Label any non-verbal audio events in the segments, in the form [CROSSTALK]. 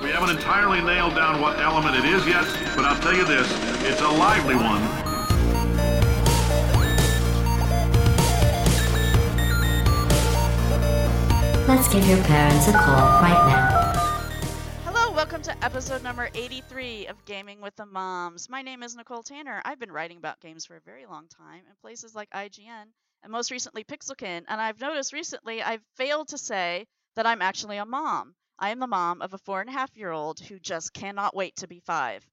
We haven't entirely nailed down what element it is yet, but I'll tell you this, it's a lively one. Let's give your parents a call right now. Hello, welcome to episode number 83 of Gaming with the Moms. My name is Nicole Tanner. I've been writing about games for a very long time in places like IGN and most recently Pixelkin, and I've noticed recently I've failed to say that I'm actually a mom. I am the mom of a four and a half year old who just cannot wait to be five.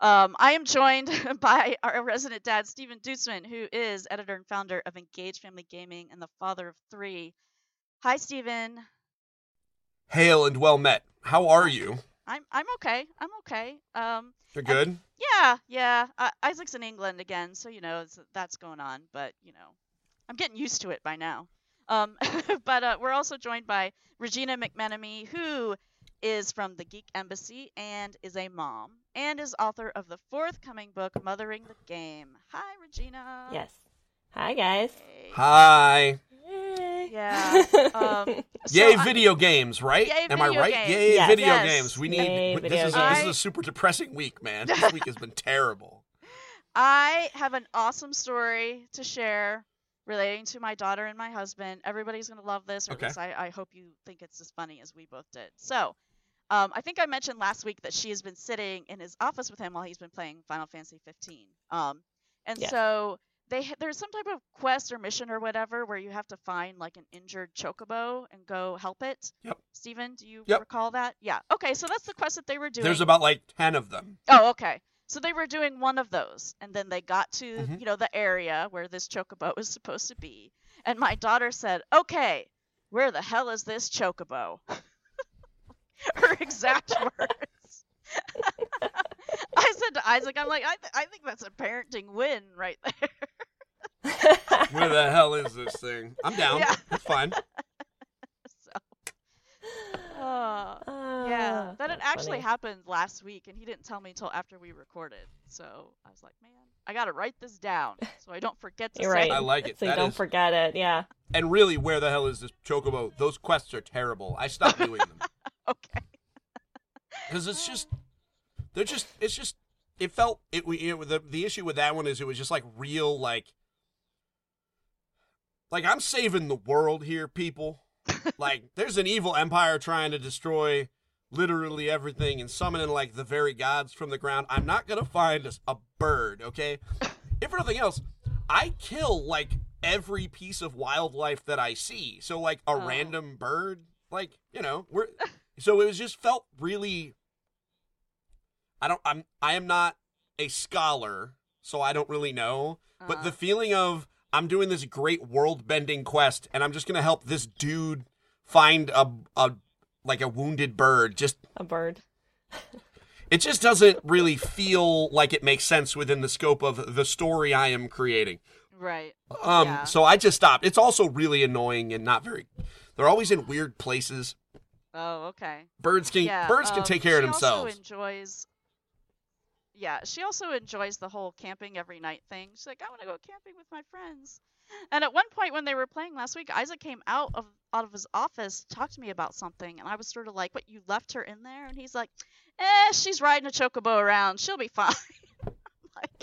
Um, I am joined [LAUGHS] by our resident dad, Stephen Dutzman, who is editor and founder of Engage Family Gaming and the father of three. Hi, Stephen. Hail and well met. How are you? I'm I'm okay. I'm okay. Um, You're good. yeah, yeah. Uh, Isaac's in England again, so you know that's going on. But you know, I'm getting used to it by now. Um, [LAUGHS] but uh, we're also joined by Regina McMenemy, who is from the Geek Embassy and is a mom and is author of the forthcoming book Mothering the Game. Hi, Regina. Yes. Hi, guys. Hey. Hi. Yay. Yeah. Um, [LAUGHS] so Yay, I- video games, right? Yay, Am I right? games. Yay, Yes. video Yes. games. We need. Yay, this, video is a, this is a super depressing week, man. [LAUGHS] This week has been terrible. I have an awesome story to share relating to my daughter and my husband. Everybody's going to love this, or Okay. at least I, I hope you think it's as funny as we both did. So, um, I think I mentioned last week that she has been sitting in his office with him while he's been playing Final Fantasy 15. Um, and Yeah. so they there's some type of quest or mission or whatever where you have to find like an injured chocobo and go help it. Yep. Steven, do you Yep. recall that? Yeah. Okay, so that's the quest that they were doing. There's about like ten of them. Oh, okay. So they were doing one of those, and then they got to Mhm. you know the area where this chocobo was supposed to be, and my daughter said, "Okay, where the hell is this chocobo?" [LAUGHS] Her exact [LAUGHS] words. [LAUGHS] I said to Isaac, "I'm like, I, th- I think that's a parenting win right there." Where the hell is this thing? I'm down. Yeah. That's fine. So, uh, yeah, Ah, that had actually funny. happened last week, and he didn't tell me until after we recorded. So I was like, man, I gotta write this down [LAUGHS] so I don't forget to You're say. right. I like it. So you don't is- forget it. Yeah. And really, where the hell is this chocobo? Those quests are terrible. I stopped doing them [LAUGHS] Okay. [LAUGHS] because it's just [SIGHS] they're just it's just it felt it. we- You know, the the issue with that one is it was just like real like like I'm saving the world here, people. Like there's an evil empire trying to destroy literally everything and summoning like the very gods from the ground. I'm not gonna find a, a bird, okay? If for nothing else, I kill like every piece of wildlife that I see. So like a Oh. random bird, like you know, we're so it was just felt really. I don't. I'm. I am not a scholar, so I don't really know. But Uh-huh. the feeling of I'm doing this great world bending quest, and I'm just gonna help this dude find a a like a wounded bird. Just A bird. [LAUGHS] it just doesn't really feel like it makes sense within the scope of the story I am creating. Right. Um, Yeah. so I just stopped. It's also really annoying and not very. They're always in weird places. Oh, okay. Birds can Yeah. birds can um, take care of she themselves. Also enjoys. Yeah, she also enjoys the whole camping every night thing. She's like, I want to go camping with my friends. And at one point when they were playing last week, Isaac came out of out of his office, talked to me about something, and I was sort of like, "What? You left her in there?" And he's like, "Eh, she's riding a chocobo around. She'll be fine."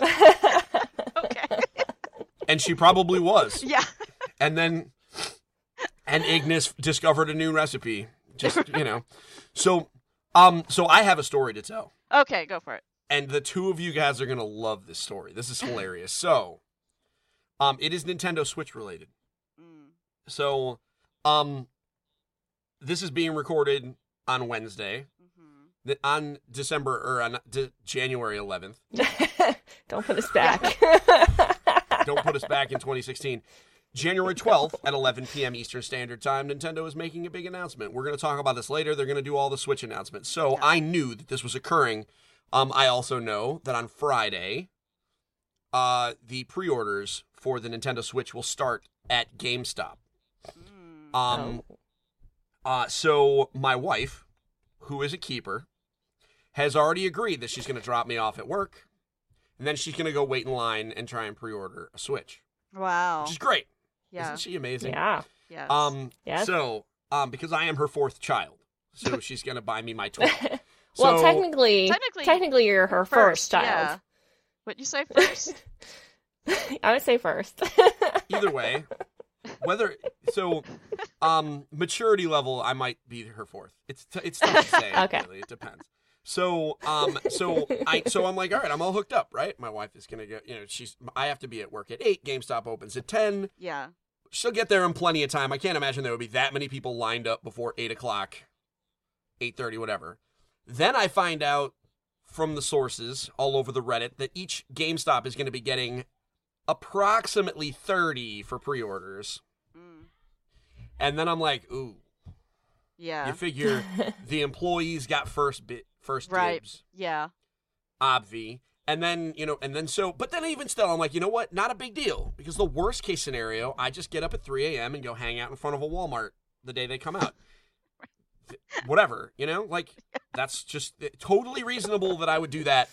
[LAUGHS] okay. [LAUGHS] and she probably was. [LAUGHS] yeah. And then, and Ignis discovered a new recipe. Just you know, so um, so I have a story to tell, Okay, go for it. And the two of you guys are gonna love this story. This is hilarious. So, um, it is Nintendo Switch related. Mm. So, um, this is being recorded on Wednesday, hmm on December or on de- January 11th. [LAUGHS] don't put us back. [LAUGHS] Don't put us back in 2016. January 12th at 11 p.m. Eastern Standard Time, Nintendo is making a big announcement. We're going to talk about this later. They're going to do all the Switch announcements. So Yeah. I knew that this was occurring. Um, I also know that on Friday, uh, the pre-orders for the Nintendo Switch will start at GameStop. Mm. Um, Oh. uh, so my wife, who is a keeper, has already agreed that she's going to drop me off at work, and then she's going to go wait in line and try and pre-order a Switch, Wow. which is great. Yeah. Isn't she amazing? yeah. Yes. Um. Yes. So, um, because I am her fourth child, so [LAUGHS] she's going to buy me my toy. [LAUGHS] well, So- technically, Technically, technically, you're her first, Yeah. child. What you say first? [LAUGHS] I would say first. [LAUGHS] either way, whether so, um, maturity level, I might be her fourth. It's t- it's tough to say. [LAUGHS] Okay. really. it depends. So, um, so I so I'm like, all right, I'm all hooked up, right? My wife is gonna go. You know, she's I have to be at work at eight. GameStop opens at ten. yeah. She'll get there in plenty of time. I can't imagine there would be that many people lined up before eight o'clock, eight thirty, whatever. Then I find out from the sources all over the Reddit that each GameStop is going to be getting approximately thirty for pre-orders. Mm. And then I'm like, ooh, Yeah. you figure [LAUGHS] the employees got first bit, first Right. dibs, yeah. obvi. And then, you know, and then so, but then even still, I'm like, you know what? Not a big deal. Because the worst case scenario, I just get up at 3 a.m. and go hang out in front of a Walmart the day they come out. Whatever, you know? Like, that's just eh, totally reasonable that I would do that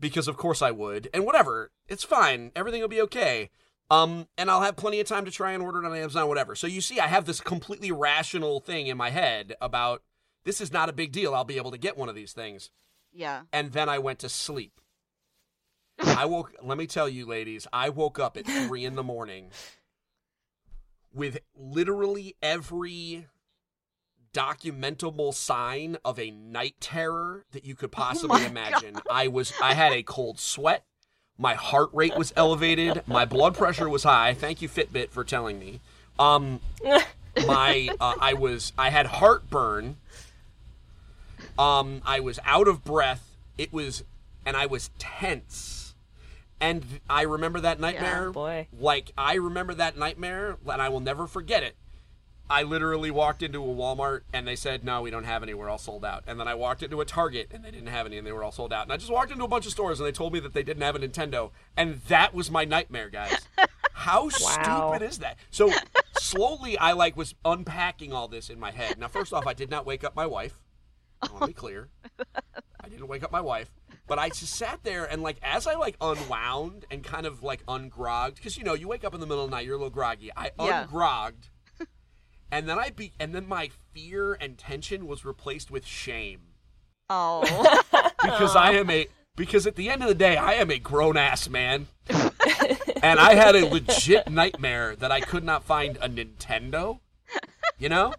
because, of course, I would. And whatever, it's fine. Everything will be okay. Um, and I'll have plenty of time to try and order it on Amazon, whatever. So you see, I have this completely rational thing in my head about this is not a big deal. I'll be able to get one of these things Yeah. and then I went to sleep. I woke. Let me tell you, ladies, I woke up at three in the morning with literally every documentable sign of a night terror that you could possibly my imagine. I was. I had a cold sweat. My heart rate was elevated. My blood pressure was high. Thank you, Fitbit, for telling me. Um, my uh, I was I had heartburn. Um, I was out of breath. It was, and I was tense. And I remember that nightmare. boy. Like I remember that nightmare, and I will never forget it. I literally walked into a Walmart and they said, "No, we don't have any. We're all sold out." And then I walked into a Target and they didn't have any, and they were all sold out. And I just walked into a bunch of stores and they told me that they didn't have a Nintendo, and that was my nightmare, guys. [LAUGHS] How Wow. stupid is that? So slowly, I like was unpacking all this in my head. Now, first off, I did not wake up my wife. I want to be clear. I didn't wake up my wife, but I just sat there and like as I like unwound and kind of like ungrogged because you know you wake up in the middle of the night, you're a little groggy. I Yeah. ungrogged, and then I be and then my fear and tension was replaced with shame Oh. because I am a because at the end of the day I am a grown ass man, [LAUGHS] and I had a legit nightmare that I could not find a Nintendo. You know,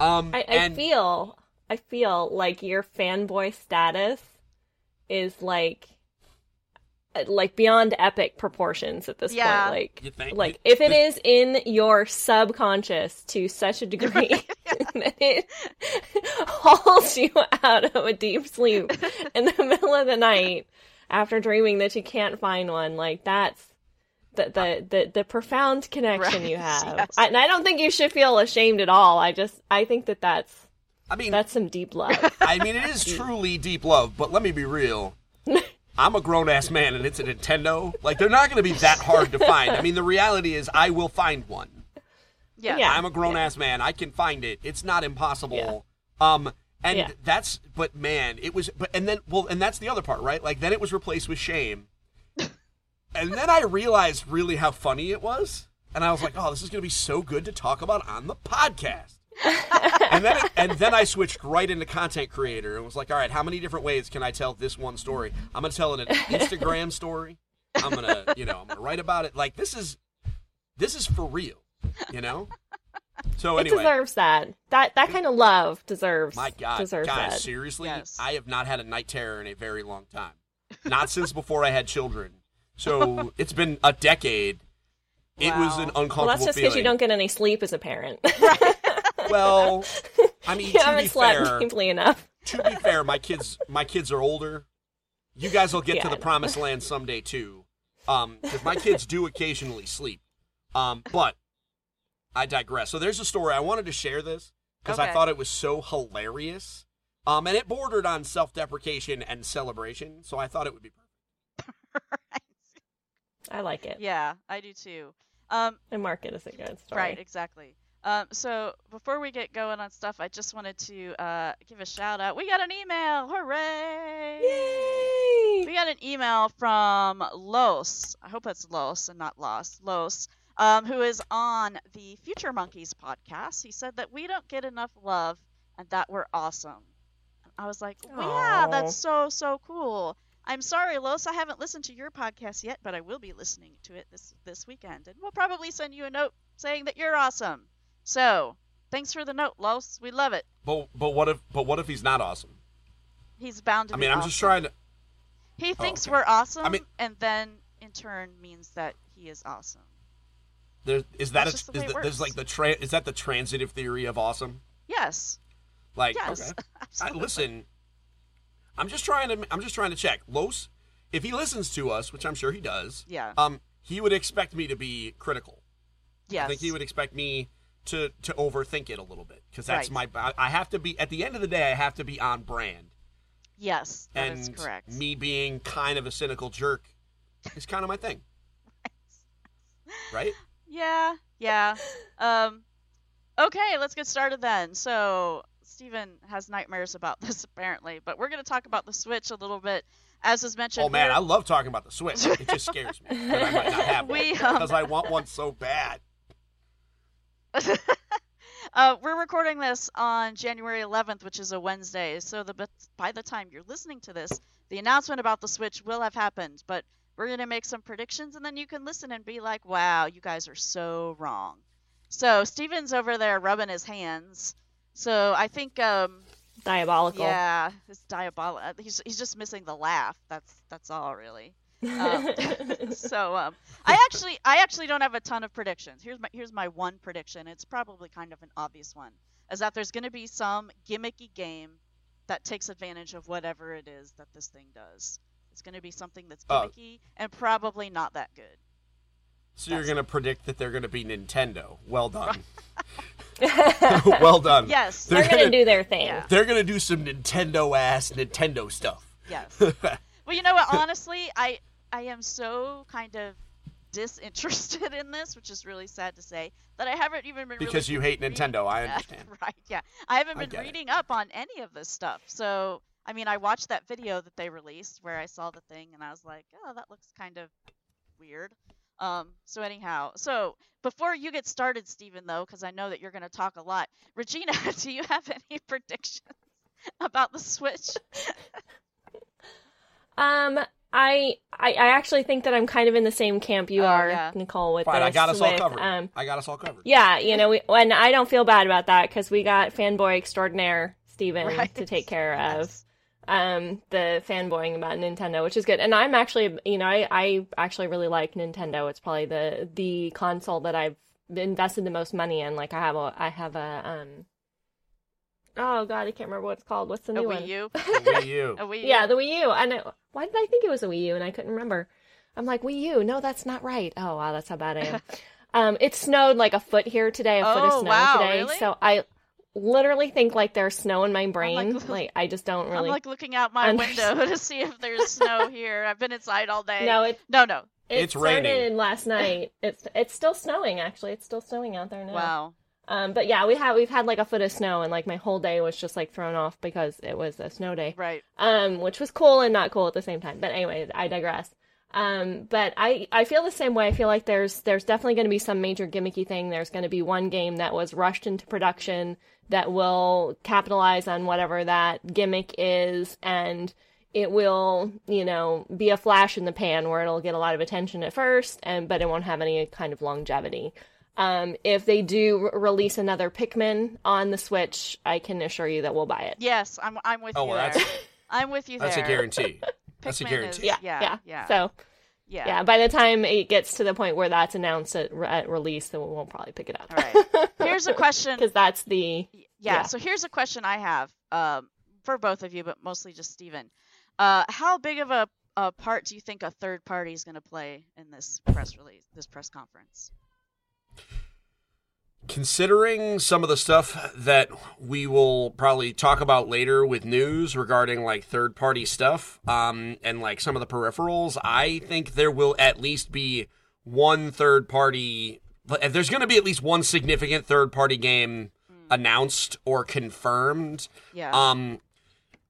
um, I, I and feel I feel like your fanboy status is like like beyond epic proportions at this Yeah. point. Like You think- like if it is in your subconscious to such a degree [LAUGHS] that it hauls you out of a deep sleep in the middle of the night after dreaming that you can't find one, like that's the the the, the profound connection you [LAUGHS] have. yes. I, and I don't think you should feel ashamed at all. I just I think that that's I mean, that's some deep love. I mean, it is [LAUGHS] truly deep love, but let me be real. I'm a grown ass man and it's a Nintendo. Like, they're not going to be that hard to find. I mean, the reality is, I will find one. yeah. Yeah. I'm a grown ass man. I can find it. It's not impossible. Um, and Yeah. that's, but man, it was, but, and then, well, and that's the other part, right? Like, then it was replaced with shame. [LAUGHS] and then I realized really how funny it was. And I was like, oh, this is going to be so good to talk about on the podcast. And then and then I switched right into content creator and was like, all right, how many different ways can I tell this one story? I'm gonna tell it an [LAUGHS] Instagram story. I'm gonna, you know, I'm gonna write about it. Like this is this is for real, you know. So it anyway, deserves that. That that kind of love deserves my God, deserves guys, that. seriously, Yes. I have not had a night terror in a very long time. Not since before I had children. So [LAUGHS] it's been a decade. It was an uncomfortable Well, that's just because you don't get any sleep as a parent. [LAUGHS] Well, [LAUGHS] I mean, you to haven't be slept fair, deeply enough. to be fair, my kids my kids are older. You guys will get Yeah, to the promised land someday too. Um, because my kids do occasionally sleep. Um, but I digress. So there's a story I wanted to share this because I thought it was so hilarious. Um, and it bordered on self-deprecation and celebration, so I thought it would be perfect. I like it. Yeah, I do too. Um, And mark it as a good story. Right, exactly. Um, so before we get going on stuff, I just wanted to uh, give a shout out. We got an email! Hooray! Yay! We got an email from Los. I hope that's Los and not Los. Los, um, who is on the Future Monkeys podcast. He said that we don't get enough love and that we're awesome. And I was like, well, yeah, that's so so cool. I'm sorry, Los, I haven't listened to your podcast yet, but I will be listening to it this this weekend, and we'll probably send you a note saying that you're awesome. So, thanks for the note, Los. We love it. But but what if but what if he's not awesome? He's bound to. I mean, I'm just trying to. He thinks okay. we're awesome, I mean- and then in turn means that he is awesome. There is that a, is the, there's like the tra- is that the transitive theory of awesome? Yes. Like Yes. okay, [LAUGHS] I, listen. I'm just trying to I'm just trying to check Los. If he listens to us, which I'm sure he does, Yeah. um, he would expect me to be critical. Yes. I think he would expect me to to overthink it a little bit because that's Right. my I have to be at the end of the day I have to be on brand. Yes, that and is correct. me being kind of a cynical jerk is kind of my thing, [LAUGHS] right? Yeah, yeah. Um, okay, let's get started then. So, Steven has nightmares about [LAUGHS] this apparently, but we're going to talk about the Switch a little bit. As is mentioned, Oh man, here- I love talking about the Switch. It just scares me that I might not have [LAUGHS] one We, um, because I want one so bad. [LAUGHS] uh, we're recording this on January 11th, which is a Wednesday. So the by the time you're listening to this, the announcement about the Switch will have happened. But we're gonna make some predictions, and then you can listen and be like, "Wow, you guys are so wrong." So Steven's over there rubbing his hands. So I think, um, Diabolical. yeah, it's diabolical. He's he's just missing the laugh. That's that's all really. Um, [LAUGHS] [LAUGHS] so um, I actually I actually don't have a ton of predictions. Here's my here's my one prediction. It's probably kind of an obvious one. Is that there's going to be some gimmicky game that takes advantage of whatever it is that this thing does. It's going to be something that's Oh. gimmicky and probably not that good. So you're gonna predict that they're gonna be Nintendo. Well done. [LAUGHS] well done. Yes. They're They're gonna gonna- do their thing. Yeah. They're gonna do some Nintendo ass Nintendo stuff. Yes. well, you know what? Honestly, I I am so kind of disinterested [LAUGHS] in this, which is really sad to say, that I haven't even been Because really you hate reading- Nintendo, I Yeah, [LAUGHS] understand. right? Yeah, I haven't I been it. reading up on any of this stuff. So, I mean, I watched that video that they released where I saw the thing, and I was like, oh, that looks kind of weird. Um. So anyhow, so before you get started, Stephen, though, because I know that you're going to talk a lot, Regina, [LAUGHS] do you have any predictions about the Switch? Um, I, I I actually think that I'm kind of in the same camp you Oh, are, yeah. Nicole. With Fine, I this, got us all covered. Um, I got us all covered. yeah, you know, we, and I don't feel bad about that because we got fanboy extraordinaire Steven [LAUGHS] Right. to take care of. Um the fanboying about Nintendo, which is good. And I'm actually, you know, I, I actually really like Nintendo. It's probably the the console that I've invested the most money in. Like I have a I have a um oh god, I can't remember what it's called. What's the A new Wii one? U? [LAUGHS] The Wii U. A Wii U? Yeah, the Wii U. And I, why did I think it was a Wii U and I couldn't remember? I'm like Wii U. No, that's not right. Oh wow, that's how bad I am. [LAUGHS] um, it snowed like a foot here today, a foot of Oh, snow wow, today. really? So I literally think like there's snow in my brain. like- [LAUGHS] like, I just don't really. I'm really. like looking out my under- window to see if there's snow here. I've been inside all day. no, it no, no. It It's started raining. last night. It's it's still snowing actually. It's still snowing out there now. Wow. Um, but yeah, we have we've had like a foot of snow and like my whole day was just like thrown off because it was a snow day. Right. Um, which was cool and not cool at the same time. But anyway, I digress. Um, but I I feel the same way. I feel like there's there's definitely going to be some major gimmicky thing. There's going to be one game that was rushed into production that will capitalize on whatever that gimmick is and it will, you know, be a flash in the pan where it'll get a lot of attention at first and but it won't have any kind of longevity. Um, if they do re- release another Pikmin on the Switch, I can assure you that we'll buy it. Yes, I'm. I'm with Oh, you well, there. that's [LAUGHS] I'm with you that's a guarantee. That's a [LAUGHS] Pikmin guarantee. is- Yeah, Yeah, yeah, yeah. So Yeah. yeah, by the time it gets to the point where that's announced at, at release, then we won't probably pick it up. All right. [LAUGHS] Here's a question. because that's the yeah, yeah. So here's a question I have um, for both of you, but mostly just Steven. Uh, how big of a, a part do you think a third party is going to play in this press release, this press conference? Considering some of the stuff that we will probably talk about later with news regarding like third party stuff, um, and like some of the peripherals, I think there will at least be one third party. There's going to be at least one significant third party game announced or confirmed. Yeah. Um,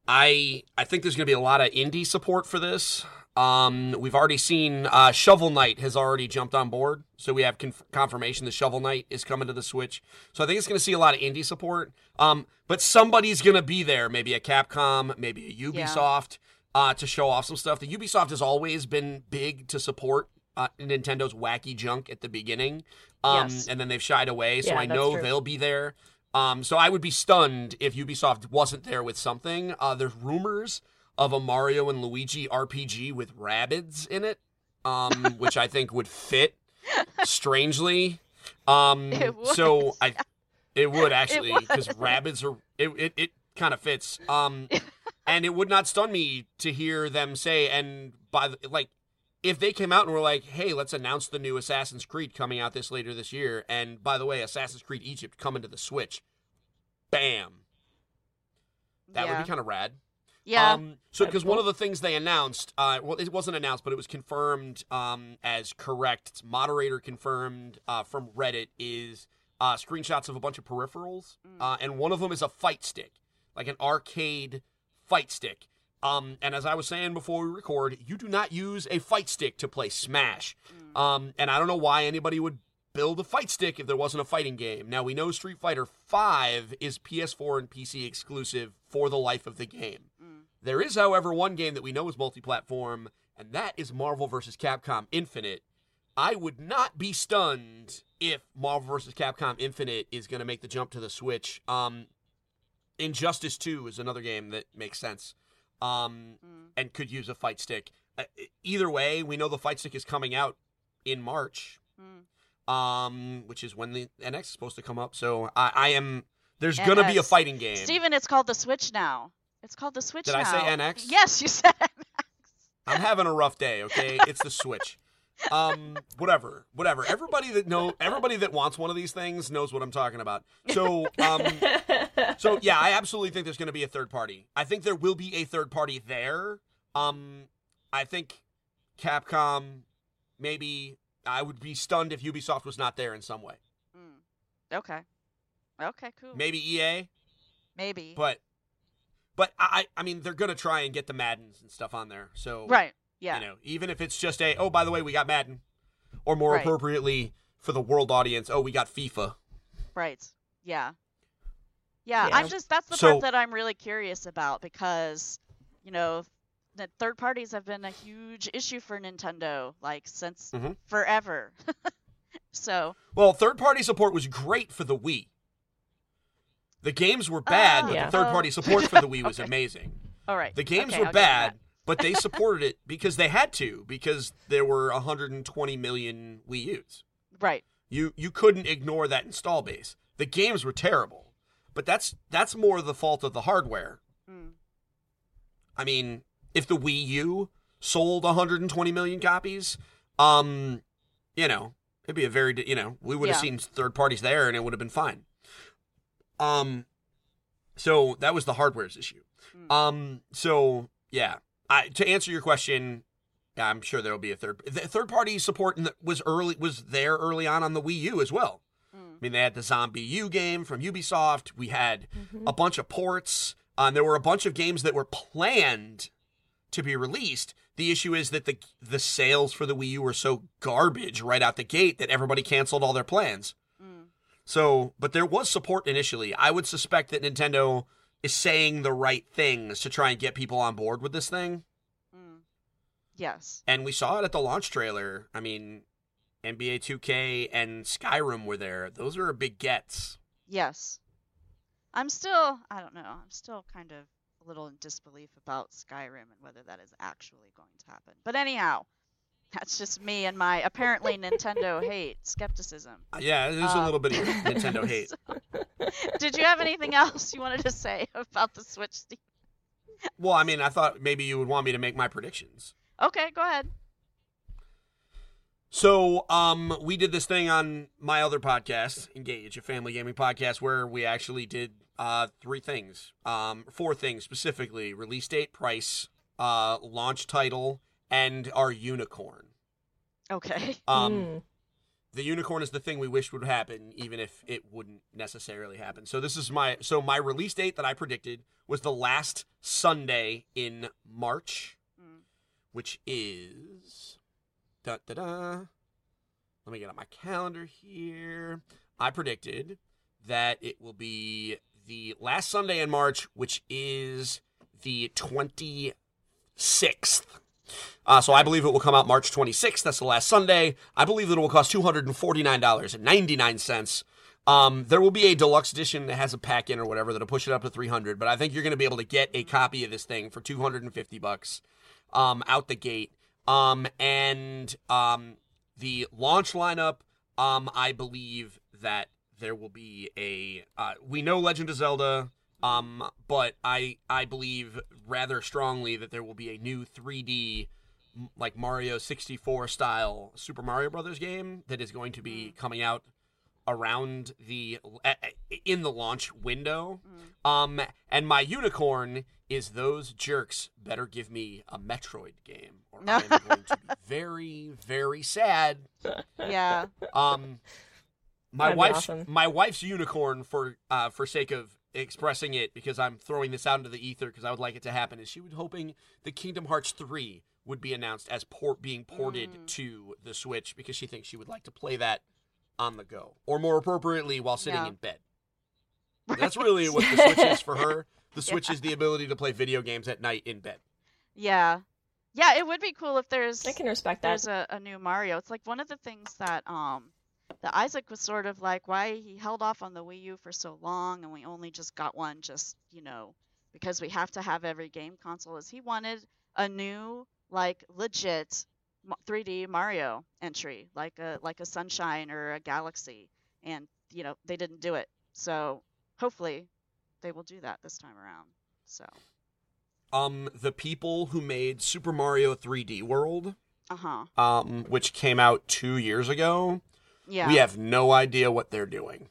I I think there's going to be a lot of indie support for this. Um, we've already seen uh, Shovel Knight has already jumped on board, so we have conf- confirmation that Shovel Knight is coming to the Switch. So I think it's going to see a lot of indie support. Um, but somebody's going to be there, maybe a Capcom, maybe a Ubisoft, uh, to show off some stuff. The Ubisoft has always been big to support uh, Nintendo's wacky junk at the beginning, um, Yes. and then they've shied away. So Yeah, I know true. they'll be there. Um, so I would be stunned if Ubisoft wasn't there with something. Uh, there's rumors of a Mario and Luigi RPG with rabbits in it, um, [LAUGHS] which I think would fit strangely. Um, would. So I, it would actually because rabbits are it it, it kind of fits. Um, [LAUGHS] and it would not stun me to hear them say and by the, like if they came out and were like, "Hey, let's announce the new Assassin's Creed coming out this later this year," and by the way, Assassin's Creed Egypt coming to the Switch, bam, that yeah. would be kind of rad. Yeah. Um, so, That's because one of the things they announced, uh, well, it wasn't announced, but it was confirmed um, as correct. It's moderator confirmed uh, from Reddit is uh, screenshots of a bunch of peripherals, Mm. uh, and one of them is a fight stick, like an arcade fight stick. Um, and as I was saying before we record, you do not use a fight stick to play Smash. Mm. Um, and I don't know why anybody would build a fight stick if there wasn't a fighting game. Now we know Street Fighter V is PS4 and PC exclusive for the life of the game. There is, however, one game that we know is multi-platform, and that is Marvel vs. Capcom Infinite. I would not be stunned if Marvel vs. Capcom Infinite is going to make the jump to the Switch. Um, Injustice 2 is another game that makes sense um, Mm. and could use a fight stick. Uh, either way, we know the fight stick is coming out in March, Mm. um, which is when the NX is supposed to come up. So I, I am. There's gonna be a fighting game. Steven, it's called the Switch now. It's called the Switch Did I now. say NX? Yes, you said [LAUGHS] NX. I'm having a rough day. Okay, it's the Switch. Um, whatever, whatever. Everybody that know, everybody that wants one of these things knows what I'm talking about. So, um, so yeah, I absolutely think there's going to be a third party. I think there will be a third party there. Um, I think Capcom, maybe. I would be stunned if Ubisoft was not there in some way. Mm. Okay. Okay, cool. Maybe EA, Maybe. but, but I, I mean, they're gonna try and get the Maddens and stuff on there. So right. Yeah. You know, even if it's just a, oh, by the way, we got Madden, or more Right. appropriately for the world audience, oh, we got FIFA. Right. Yeah. Yeah, Yeah. I'm just that's the So- part that I'm really curious about because, you know, the third parties have been a huge issue for Nintendo like since Mhm. forever. [LAUGHS] so, Well, third party support was great for the Wii. The games were bad, Oh, but Yeah. the third party oh. support for the Wii [LAUGHS] was Okay. amazing. all right. The games Okay, were I'll bad, but they [LAUGHS] supported it because they had to, because there were 120 million Wii U's. Right. You you couldn't ignore that install base. The games were terrible, but that's that's more the fault of the hardware. Mm. I mean, if the Wii U sold 120 million copies, um, you know, it'd be a very, you know, we would have Yeah. seen third parties there and it would have been fine. Um, so that was the hardware's issue. Mm. Um, so yeah, I, to answer your question, I'm sure there'll be a third. The third party support in the, was early was there early on on the Wii U as well. Mm. I mean, they had the ZombiU game from Ubisoft. We had Mhm. a bunch of ports. Um, there were a bunch of games that were planned to be released. The issue is that the the sales for the Wii U were so garbage right out the gate that everybody canceled all their plans. So, but there was support initially. I would suspect that Nintendo is saying the right things to try and get people on board with this thing. Mm. Yes. And we saw it at the launch trailer. I mean, NBA 2K and Skyrim were there. Those are big gets. Yes. I'm still I don't know. I'm still kind of a little in disbelief about Skyrim and whether that is actually going to happen. But anyhow, that's just me and my apparently Nintendo hate skepticism. Uh, Yeah, there's a Um, little bit of [LAUGHS] Nintendo hate. Did you have anything else you wanted to say [LAUGHS] about the Switch? Steve? Well, I mean, I thought maybe you would want me to make my predictions. Okay, go ahead. So, um, we did this thing on my other podcast, Engage, a family gaming podcast, where we actually did uh three things, um, four things specifically: release date, price, uh, launch title, and our unicorn. Okay. Um, Mm. the unicorn is the thing we wished would happen, even if it wouldn't necessarily happen. So this is my so my release date that I predicted was the last Sunday in March, Mm. which is da da da. Let me get on my calendar here. I predicted that it will be the last Sunday in March, which is the 26th. Uh, so I believe it will come out March 26th. That's the last Sunday. I believe that it will cost $249.99. Um, there will be a deluxe edition that has a pack in or whatever that'll push it up to 300, but I think you're going to be able to get a copy of this thing for 250 bucks um, out the gate. Um, and um, the launch lineup, um, I believe that there will be a. Uh, we know Legend of Zelda, um, but I I believe rather strongly that there will be a new 3D like Mario 64 style Super Mario Brothers game that is going to be coming out around the a- a- in the launch window. Um, and my unicorn is those jerks better give me a Metroid game, or I'm going to be [LAUGHS] very very sad. Yeah. Um, my That'd wife's awesome. my wife's unicorn for uh for sake of expressing it because I'm throwing this out into the ether because I would like it to happen. Is she was hoping the Kingdom Hearts three would be announced as port being ported Mm. to the Switch because she thinks she would like to play that on the go or more appropriately while sitting Yeah. in bed. That's really what the Switch is for her. [LAUGHS] The Switch is the ability to play video games at night in bed. Yeah. Yeah, it would be cool if there's I can respect that. there's a, a new Mario. It's like one of the things that um that Isaac was sort of like why he held off on the Wii U for so long and we only just got one just, you know, because we have to have every game console is he wanted a new like legit 3D Mario entry, like a like a Sunshine or a Galaxy and you know, they didn't do it. So, hopefully they will do that this time around. So, Um, the people who made Super Mario 3D World, uh-huh. um, which came out two years ago, Yeah. we have no idea what they're doing.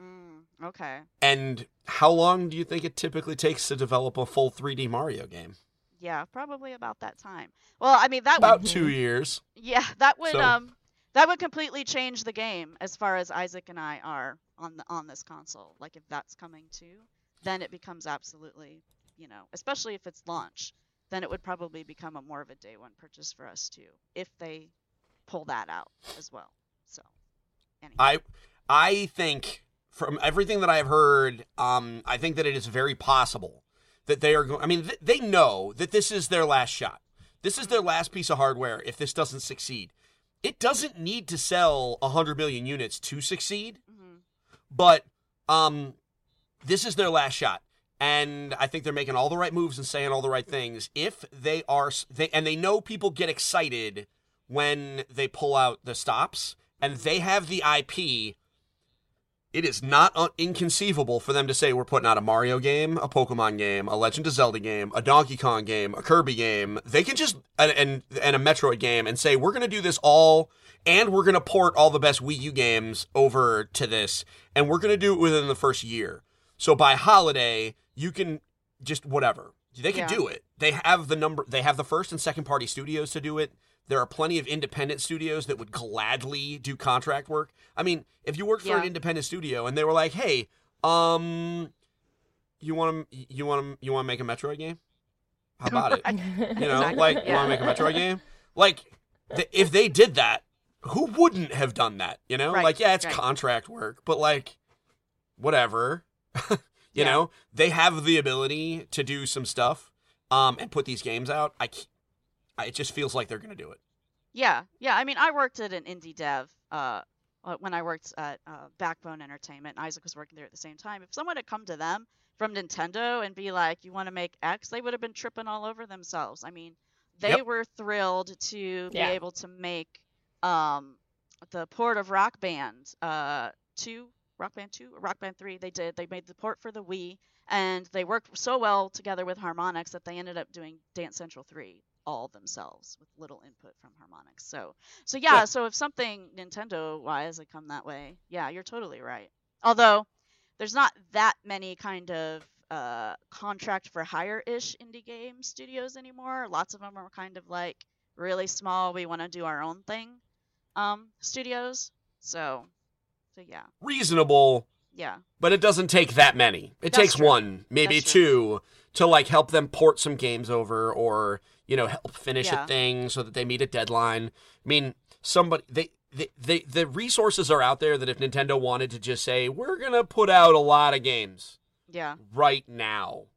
Mm, okay. And how long do you think it typically takes to develop a full 3D Mario game? Yeah, probably about that time. Well, I mean that would About would two years. [LAUGHS] yeah, that would So- um that would completely change the game as far as Isaac and I are on the on this console. Like if that's coming too, then it becomes absolutely, you know, especially if it's launch, then it would probably become a more of a day one purchase for us too if they pull that out as well. So, anyway. I I think from everything that I've heard, um, I think that it is very possible that they are going. I mean, th- they know that this is their last shot. This is their last piece of hardware. If this doesn't succeed, it doesn't need to sell hundred million units to succeed. Mhm. But um, this is their last shot, and I think they're making all the right moves and saying all the right things. If they are, they and they know people get excited when they pull out the stops, and they have the IP. It is not un- inconceivable for them to say we're putting out a Mario game, a Pokemon game, a Legend of Zelda game, a Donkey Kong game, a Kirby game. They can just and and, and a Metroid game and say we're going to do this all and we're going to port all the best Wii U games over to this and we're going to do it within the first year. So by holiday, you can just whatever. They can Yeah. do it. They have the number they have the first and second party studios to do it. There are plenty of independent studios that would gladly do contract work. I mean, if you worked for an independent studio and they were like, "Hey, um you want to you want to you want to make a Metroid game? How about it? [LAUGHS] You know, Exactly. like you want to make a Metroid game? Like th- if they did that, who wouldn't have done that? You know, Right, like yeah, it's right. contract work, but like whatever. [LAUGHS] you Yeah. know, they have the ability to do some stuff um and put these games out. I it just feels like they're going to do it. Yeah, yeah. I mean, I worked at an indie dev uh, uh, when I worked at uh, Backbone Entertainment, and Isaac was working there at the same time. If someone had come to them from Nintendo and be like, "You want to make X," they would have been tripping all over themselves. I mean, they Yep. were thrilled to be able to make um, the port of Rock Band uh, two, Rock Band two, Rock Band three. They did. They made the port for the Wii, and they worked so well together with Harmonix that they ended up doing Dance Central three all themselves with little input from Harmonix. So, so yeah, Yeah. So if something Nintendo wise had come that way, yeah, you're totally right. Although there's not that many kind of uh, contract for hire ish indie game studios anymore. Lots of them are kind of like really small. We want to do our own thing um, studios. So, so yeah, Reasonable, yeah, but it doesn't take that many. It That's takes true. one, maybe That's true. two to like help them port some games over or you know help finish Yeah. a thing so that they meet a deadline. I mean, somebody they. They, they, the resources are out there that if Nintendo wanted to just say we're gonna put out a lot of games Yeah. right now,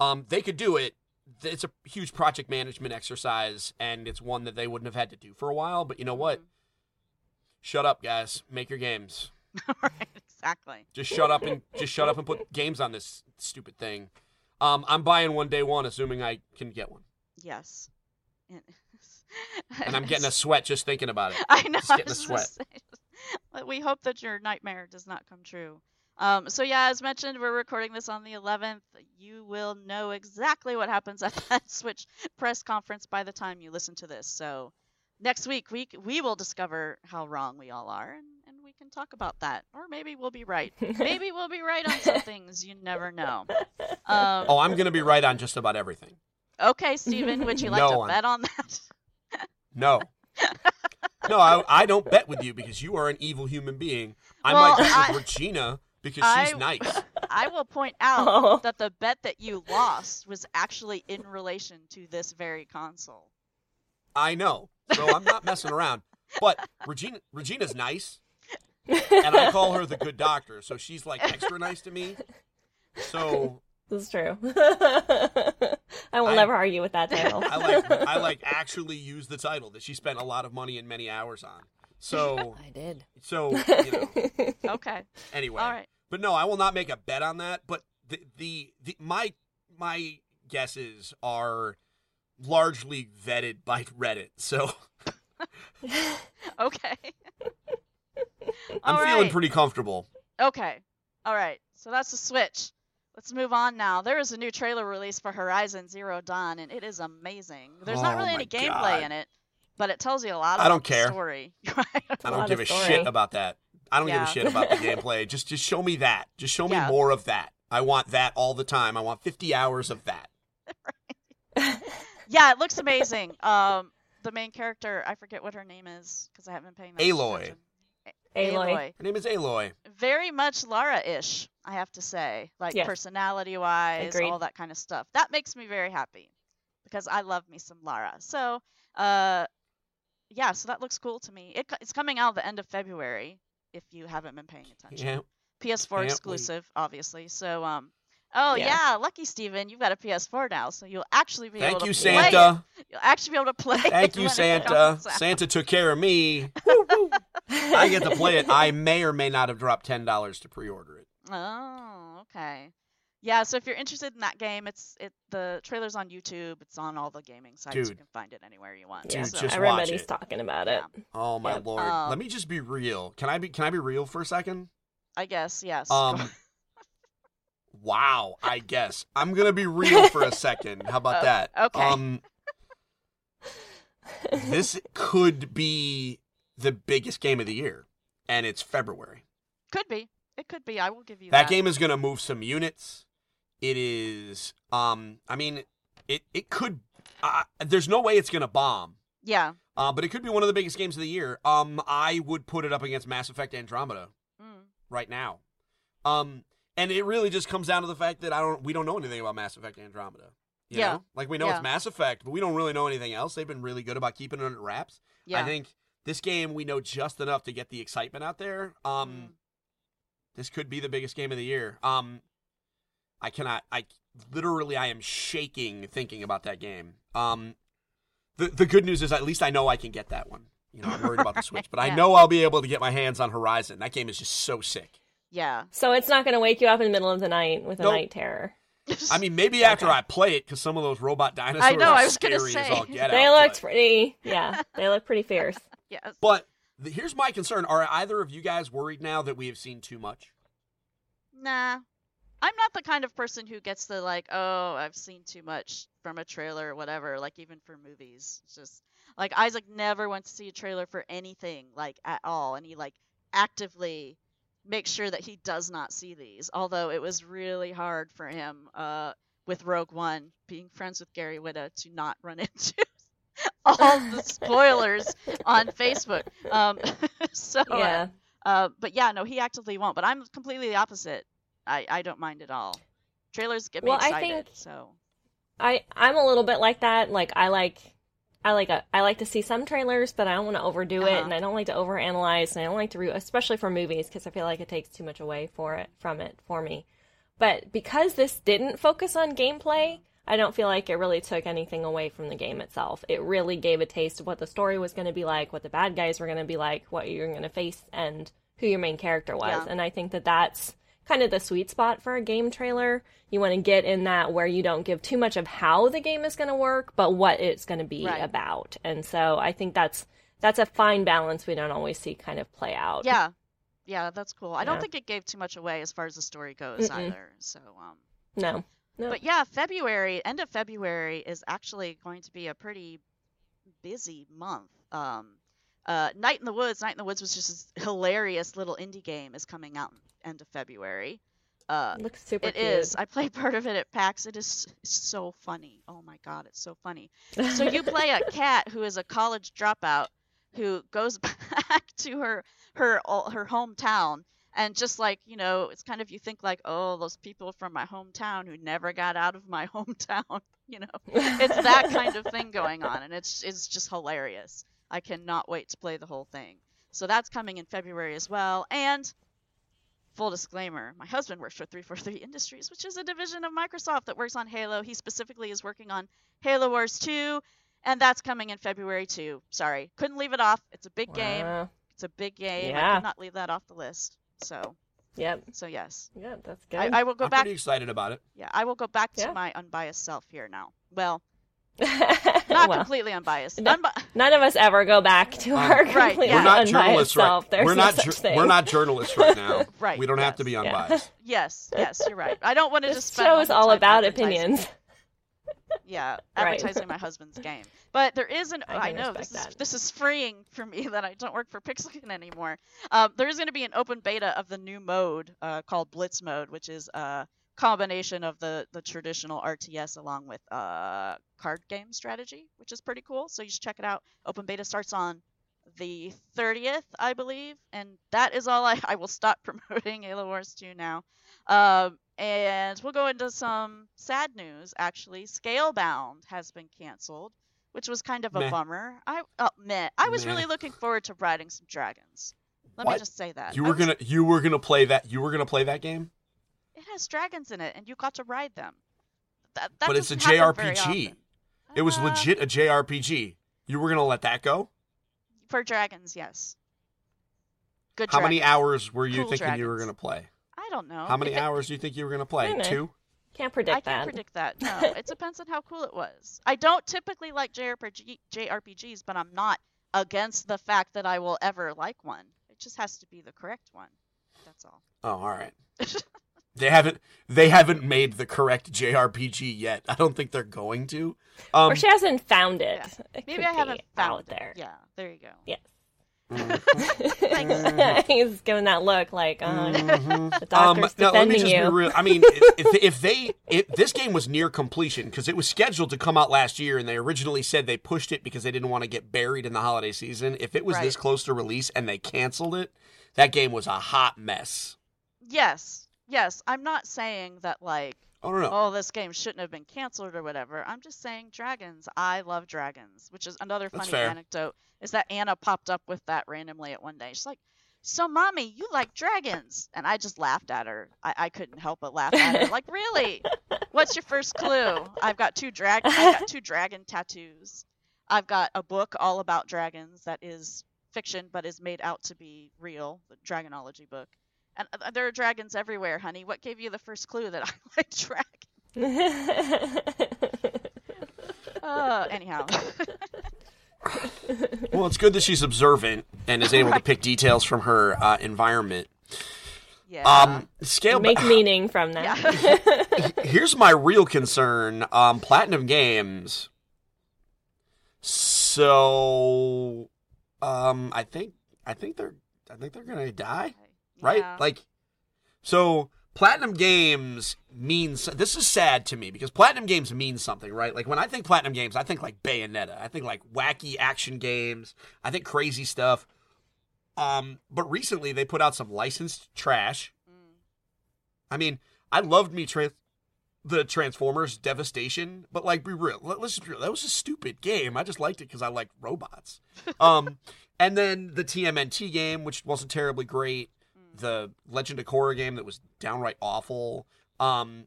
um, they could do it. It's a huge project management exercise, and it's one that they wouldn't have had to do for a while. But you know what? Mhm. Shut up, guys. Make your games. [LAUGHS] right. Exactly. Just shut up and just shut up and put games on this stupid thing. Um, I'm buying one day one, assuming I can get one, Yes. And, and I'm getting a [LAUGHS] sweat just thinking about it. I know. Just getting a sweat. say, we hope that your nightmare does not come true. Um, so yeah, as mentioned, we're recording this on the 11th. You will know exactly what happens at [LAUGHS] that Switch press conference by the time you listen to this. So next week we we will discover how wrong we all are, and we can talk about that. Or maybe we'll be right. [LAUGHS] Maybe we'll be right on some things. You never know. Um, Oh, I'm gonna be right on just about everything. okay, Steven, would you like No, to I'm- bet on that? [LAUGHS] No. No, I, I don't bet with you because you are an evil human being. I Well, might bet I- with Regina because she's I- nice. [LAUGHS] I will point out Oh. that the bet that you lost was actually in relation to this very console. I know. So I'm not messing around. But Regina Regina's nice. And I call her the good doctor, so she's like extra nice to me. So [LAUGHS] This is true. [LAUGHS] I will I- never argue with that title. [LAUGHS] I like I like actually use the title that she spent a lot of money and many hours on. So I did. so you know Okay. anyway. All right. But no, I will not make a bet on that. But the the, the my my guesses are largely vetted by Reddit. So Okay. [LAUGHS] I'm All feeling right. pretty comfortable. Okay. All right. So that's the Switch. Let's move on now. There is a new trailer release for Horizon Zero Dawn, and it is amazing. There's not Oh really any gameplay God. in it, but it tells you a lot I don't care. story. [LAUGHS] I a don't lot give a of shit about that. I don't Yeah. give a shit about the [LAUGHS] gameplay. Just just show me that. Just show me Yeah. more of that. I want that all the time. I want 50 hours of that. yeah, it looks amazing. Um, the main character, I forget what her name is because I haven't been paying that Aloy. attention. Aloy. Her name is Aloy. very much Lara-ish, I have to say, like Yes. personality-wise, Agreed. all that kind of stuff. That makes me very happy because I love me some Lara. So, uh, yeah, so that looks cool to me. It, it's coming out the end of February if you haven't been paying attention. Yeah. PS4 Can't wait. exclusive, obviously. So, um, oh Yeah. yeah, lucky Steven, you've got a PS4 now, so you'll actually be Thank able you, to play it. Santa. You'll actually be able to play. Thank you, Santa. Santa took care of me. [LAUGHS] Woo, woo. I get to play it. I may or may not have dropped ten dollars to pre-order it. [LAUGHS] Oh, okay. Yeah, so if you're interested in that game, it's it the trailer's on YouTube. It's on all the gaming sites. You can find it anywhere you want. Yeah, Dude, so- just watch everybody's it. talking about Yeah. it. Oh my Yep. lord! Um, Let me just be real. Can I be? Can I be real for a second? I guess yes. Um. wow. I guess I'm gonna be real for a [LAUGHS] second. How about Oh, that? okay. Um. [LAUGHS] This could be the biggest game of the year, and it's February. could be. It could be. I will give you That that. game is gonna move some units. It is. Um. I mean, it. It could. Uh, there's no way it's gonna bomb. Yeah. Uh, but it could be one of the biggest games of the year. Um, I would put it up against Mass Effect Andromeda Mm. right now. Um, and it really just comes down to the fact that I don't, we don't know anything about Mass Effect Andromeda. You Yeah. know? like we know Yeah. it's Mass Effect, but we don't really know anything else. They've been really good about keeping it under wraps. Yeah. I think this game we know just enough to get the excitement out there. Um, Mm. this could be the biggest game of the year. Um, I cannot. I literally I am shaking thinking about that game. Um, the the good news is at least I know I can get that one. You know, I'm worried about the Switch, but I [LAUGHS] know I'll be able to get my hands on Horizon. That game is just so sick. Yeah. So it's not going to wake you up in the middle of the night with a Nope. night terror. I mean, maybe [LAUGHS] after Okay. I play it, because some of those robot dinosaurs I know, are I was gonna scary as say. all get they out, looked but- pretty, yeah, they look pretty fierce. [LAUGHS] yes. But the, here's my concern: Are either of you guys worried now that we have seen too much? Nah. I'm not the kind of person who gets the like, oh, I've seen too much from a trailer or whatever, like even for movies. It's just like Isaac never wants to see a trailer for anything, like at all, and he like actively makes sure that he does not see these. Although it was really hard for him uh with Rogue One, being friends with Gary Whitta, to not run [LAUGHS] into [LAUGHS] all the [LAUGHS] spoilers on Facebook. Um [LAUGHS] so uh, Yeah, uh, but yeah, no, he actively won't. But I'm completely the opposite. I, I don't mind at all. Trailers get me Well, I excited. think- So I I'm a little bit like that. Like I like I like a, I like to see some trailers, but I don't want to overdo it, Uh-huh. and I don't like to overanalyze, and I don't like to, re- especially for movies, because I feel like it takes too much away for it from it for me. But because this didn't focus on gameplay, I don't feel like it really took anything away from the game itself. It really gave a taste of what the story was going to be like, what the bad guys were going to be like, what you're going to face, and who your main character was. Yeah. And I think that that's kind of the sweet spot for a game trailer. You want to get in that where you don't give too much of how the game is going to work, but what it's going to be Right. about. And so I think that's that's a fine balance we don't always see kind of play out. yeah, yeah, that's cool. I don't think it gave too much away as far as the story goes Mm-mm. either. So um, No. No. But yeah, February, end of February is actually going to be a pretty busy month. Um, uh, Night in the Woods, Night in the Woods was just this hilarious little indie game is coming out end of February. Uh, It looks super it cute. is. I played part of it at PAX. It is so funny. Oh my god, it's so funny. [LAUGHS] So you play a cat who is a college dropout who goes [LAUGHS] back to her her her hometown and just like you know it's kind of you think like oh those people from my hometown who never got out of my [LAUGHS] hometown you know? It's that kind of thing going on and it's it's just hilarious. I cannot wait to play the whole thing. So that's coming in february as well and full disclaimer my husband works for 343 industries which is a division of microsoft that works on halo. He specifically is working on halo wars 2 and that's coming in february too. Sorry couldn't leave it off. It's a big game. It's a big game. I Yeah. could not leave that off the list so Yep. so yes Yeah, That's good. I, I will go I'm back pretty excited about it. yeah i will go back to Yeah. my unbiased self here now well [LAUGHS] not not completely unbiased No. Unbi- None of us ever go back to Um, our Right, completely yeah. We're not unbiased journalists self. right. There's we're no not. such jour- thing. we're not journalists right now. [LAUGHS] Right, We don't have to be yes. Yeah. unbiased. [LAUGHS] yes yes you're right i don't want to This just spend show all is all about opinions. yeah Right. advertising my husband's game but there is an I i, know this is this is freeing for me [LAUGHS] that i don't work for pixelkin anymore. Um, there is going to be an open beta of the new mode uh, called blitz mode which is a combination of the the traditional rts along with uh, card game strategy which is pretty cool. So you should check it out. Open beta starts on the 30th i believe and that is all i, [LAUGHS] I will stop [LAUGHS] promoting halo wars 2 now. Um, and we'll go into some sad news. Actually, Scalebound has been canceled, which was kind of a Meh. bummer. I oh meh. I was Meh. really looking forward to riding some dragons. Let me just say that You were was- gonna. You were gonna play that. You were gonna play that game. It has dragons in it, and you got to ride them. That, that But it's a doesn't happen very JRPG. It was Uh, legit a JRPG. You were gonna let that go. for dragons. Yes. Good. How many hours were you Cool thinking you were gonna play? I don't know. How many it- hours do you think you were gonna play? Wait a. Two. Can't predict I that. I can't predict that. No, [LAUGHS] it depends on how cool it was. I don't typically like JRPG, JRPGs, but I'm not against the fact that I will ever like one. It just has to be the correct one. That's all. Oh, all right. [LAUGHS] they haven't. They haven't made the correct JRPG yet. I don't think they're going to. Um, or she hasn't found it. Yeah. It Maybe I haven't found out it. there. Yeah, there you go. Yes. [LAUGHS] mhm. [LAUGHS] He's giving that look like, uh, Mhm. the doctor's now, let me defending just you. be real. I mean, [LAUGHS] if, if they, if this game was near completion because it was scheduled to come out last year, and they originally said they pushed it because they didn't want to get buried in the holiday season. If it was this close to release and they canceled it, that game was a hot mess. Yes, yes. I'm not saying that like, I don't know. oh, this game shouldn't have been canceled or whatever. I'm just saying dragons. I love dragons, which is another funny anecdote. Is that Anna popped up with that randomly at one day? She's like, "So, mommy, you like dragons?" And I just laughed at her. I, I couldn't help but laugh at her. Like, really? What's your first clue? I've got two drag. I've got two dragon tattoos. I've got a book all about dragons that is fiction but is made out to be real. The dragonology book. And uh, there are dragons everywhere, honey. What gave you the first clue that [LAUGHS] I like dragons? [LAUGHS] Uh, anyhow. [LAUGHS] Well, it's good that she's observant and is able to pick details from her uh, environment. yeah. Um, scale. Make meaning from that. Yeah. [LAUGHS] Here's my real concern. Um, Platinum Games. So, um, I think I think they're I think they're gonna die, right? Yeah. Like, so Platinum Games means this is sad to me because Platinum Games means something, right? Like when I think Platinum Games, I think like Bayonetta, I think like wacky action games, I think crazy stuff. Um, but recently they put out some licensed trash. Mm. I mean, I loved me trans. the Transformers Devastation, but like be real. Let, us just be real. That was a stupid game. I just liked it because I like robots. [LAUGHS] Um, and then the TMNT game, which wasn't terribly great. The Legend of Korra game that was downright awful. Um,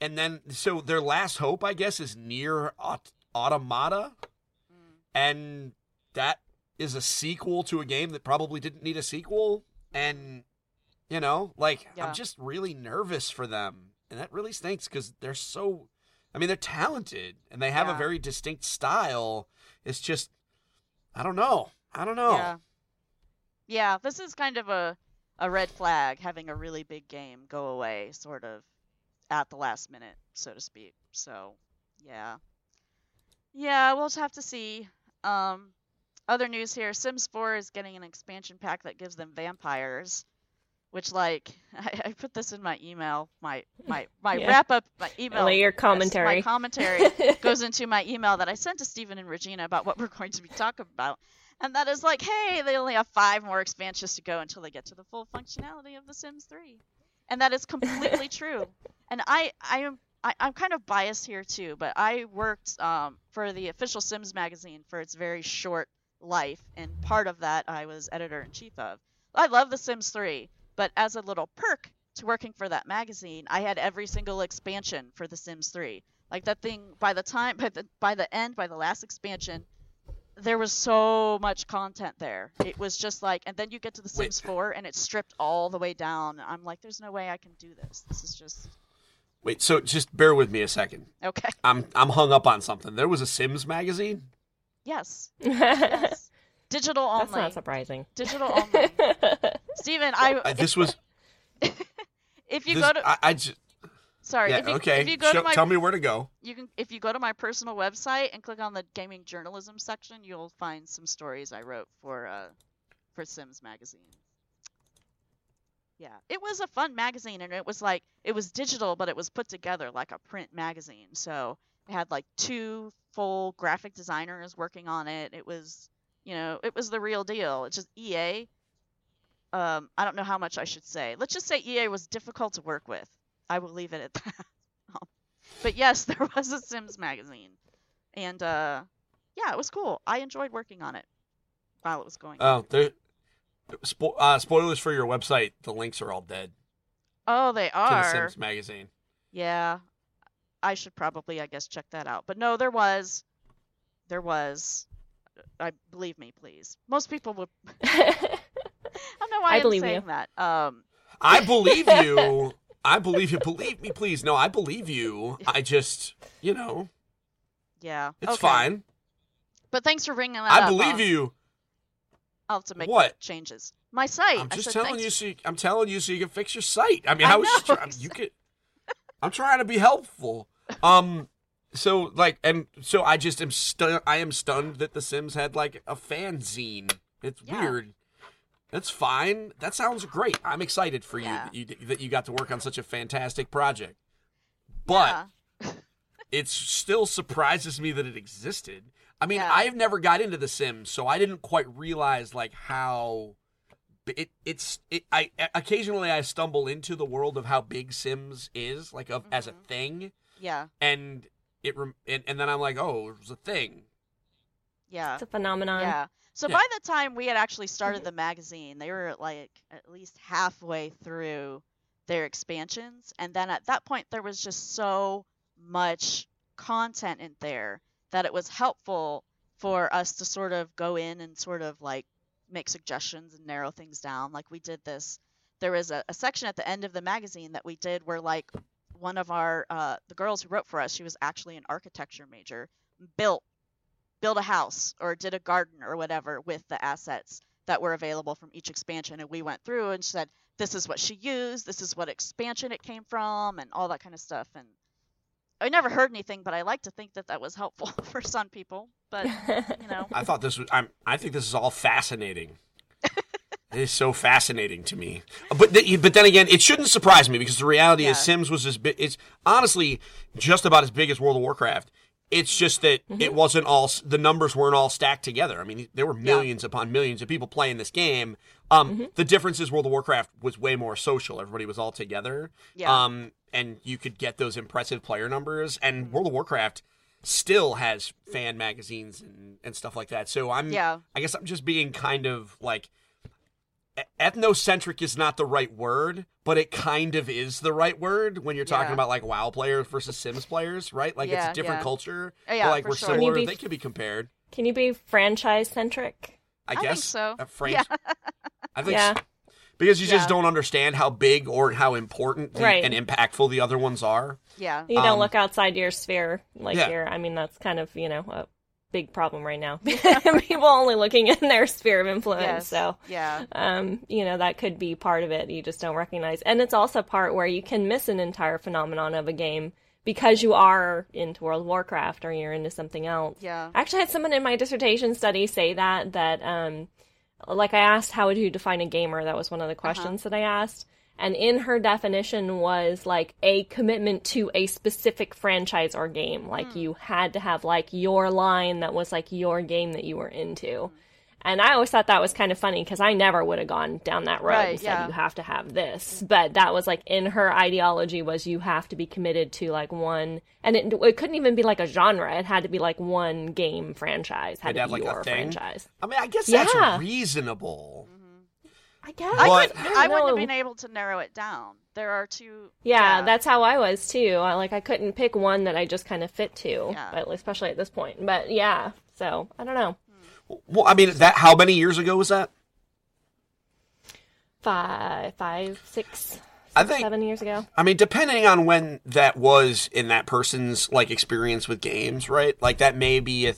and then so their last hope, I guess, is NieR Aut- Automata, and that is a sequel to a game that probably didn't need a sequel. And you know, like Yeah. I'm just really nervous for them, and that really stinks because they're so. I mean, they're talented and they have a very distinct style. It's just, I don't know. I don't know. Yeah. Yeah, this is kind of a a red flag having a really big game go away sort of at the last minute, so to speak. So, yeah. Yeah, we'll just have to see. Um other news here, Sims 4 is getting an expansion pack that gives them vampires, which like [LAUGHS] I, I put this in my email, my my my Yeah. wrap up my email. Like your yes, commentary. my commentary [LAUGHS] goes into my email that I sent to Stephen and Regina about what we're going to be talking about. And that is like, hey, they only have five more expansions to go until they get to the full functionality of The Sims 3. And that is completely [LAUGHS] true. And I, I am I, I'm kind of biased here too, but I worked um, for the official Sims magazine for its very short life, and part of that I was editor in chief of. I love The Sims 3, but as a little perk to working for that magazine, I had every single expansion for The Sims 3. Like that thing, by the time, by the by the end, by the last expansion, there was so much content there. It was just like, and then you get to The Wait. Sims 4, and it's stripped all the way down. I'm like, there's no way I can do this. This is just Wait, so just bear with me a second. okay. I'm I'm hung up on something. There was a Sims magazine. Yes, [LAUGHS] yes. digital only. That's not surprising. Digital only. [LAUGHS] Steven, I Uh, this was. [LAUGHS] if you this, go to I, I just, sorry, yeah. if you, okay. if you go Show- to my tell me where to go. you can if you go to my personal website and click on the gaming journalism section, you'll find some stories I wrote for uh for Sims magazine. Yeah, it was a fun magazine, and it was like it was digital, but it was put together like a print magazine. So it had like two full graphic designers working on it. It was, you know, it was the real deal. It's just EA. Um, I don't know how much I should say. Let's just say EA was difficult to work with. I will leave it at [LAUGHS] that. Um, but yes, [LAUGHS] there was a Sims magazine, and uh, yeah, it was cool. I enjoyed working on it while it was going. Oh, there. Spo- uh, spoilers for your website. The links are all dead oh, they to the are. Sims magazine. Yeah, I should probably, I guess, check that out. But no, there was, there was. I believe me, please. Most people would. [LAUGHS] I don't know why I am believe saying you. that. Um, I believe you. I believe you. Believe me, please. No, I believe you. I just, you know, yeah, it's okay. fine. But thanks for bringing that I up. believe I'll, you. I'll have to make What? changes. My site. I'm just telling thanks you. So you, I'm telling you so you can fix your site. I mean, I how was know, you could? I'm trying to be helpful. Um, so like, and so I just am stu- I am stunned that The Sims had like a fanzine. It's Yeah. weird. That's fine. That sounds great. I'm excited for Yeah. you that you that you got to work on such a fantastic project. But Yeah. [LAUGHS] it still surprises me that it existed. I mean, Yeah. I've never got into The Sims, so I didn't quite realize like how it it's it. I occasionally I stumble into the world of how big Sims is, like of as a Mhm. thing, yeah, and it rem- and, and then I'm like, oh, it was a thing. yeah. It's a phenomenon. Yeah. So Yeah. by the time we had actually started the magazine, they were like at least halfway through their expansions, and then at that point there was just so much content in there that it was helpful for us to sort of go in and sort of like make suggestions and narrow things down. Like we did this. There was a, a section at the end of the magazine that we did where like one of our uh, the girls who wrote for us, she was actually an architecture major, built build a house or did a garden or whatever with the assets that were available from each expansion and we went through and she said this is what she used this is what expansion it came from and all that kind of stuff and i never heard anything but i like to think that that was helpful [LAUGHS] for some people but you know I thought this was. I'm. I think this is all fascinating. [LAUGHS] it is so fascinating to me. But th- but then again, it shouldn't surprise me because the reality is Sims was as big. It's honestly just about as big as World of Warcraft. It's just that it wasn't all. The numbers weren't all stacked together. I mean, there were millions upon millions of people playing this game. Um, the difference is World of Warcraft was way more social. Everybody was all together. Yeah. Um, and you could get those impressive player numbers. And World of Warcraft still has fan magazines and, and stuff like that. So I'm Yeah. I guess I'm just being kind of like ethnocentric is not the right word, but it kind of is the right word when you're talking Yeah. about like WoW players versus Sims players, right? Like it's a different yeah. culture. Oh, yeah, but like we're sure. Can similar. be- They can be compared. Can you be franchise centric? I, I think guess so. Uh, Frank- Yeah. [LAUGHS] I think Yeah. so. because you just don't understand how big or how important the, Right. and impactful the other ones are. Yeah. You don't Um, look outside your sphere like Yeah. you're. I mean, that's kind of you know a big problem right now. [LAUGHS] [LAUGHS] People only looking in their sphere of influence. Yes. So Yeah. um, you know that could be part of it. You just don't recognize, and it's also part where you can miss an entire phenomenon of a game because you are into World of Warcraft or you're into something else. Yeah. I actually had someone in my dissertation study say that that um like I asked how would you define a gamer? That was one of the questions that I asked. And in her definition was like a commitment to a specific franchise or game. Like hmm. you had to have like your line that was like your game that you were into. And I always thought that was kind of funny because I never would have gone down that road Right, and said yeah. you have to have this. Mm. But that was like in her ideology was you have to be committed to like one, and it, it couldn't even be like a genre. It had to be like one game franchise. Had Had to to have, be like, your thing? franchise. I mean, I guess Yeah. that's reasonable. I guess. I, couldn't, I wouldn't have been able to narrow it down. There are two. Yeah, that's how I was too. I, like I couldn't pick one that I just kind of fit to, Yeah. but especially at this point. But yeah, so I don't know. Hmm. Well, I mean, that how many years ago was that? Five, five, six, I think- seven years ago. I mean, depending on when that was in that person's like experience with games, right? Like that may be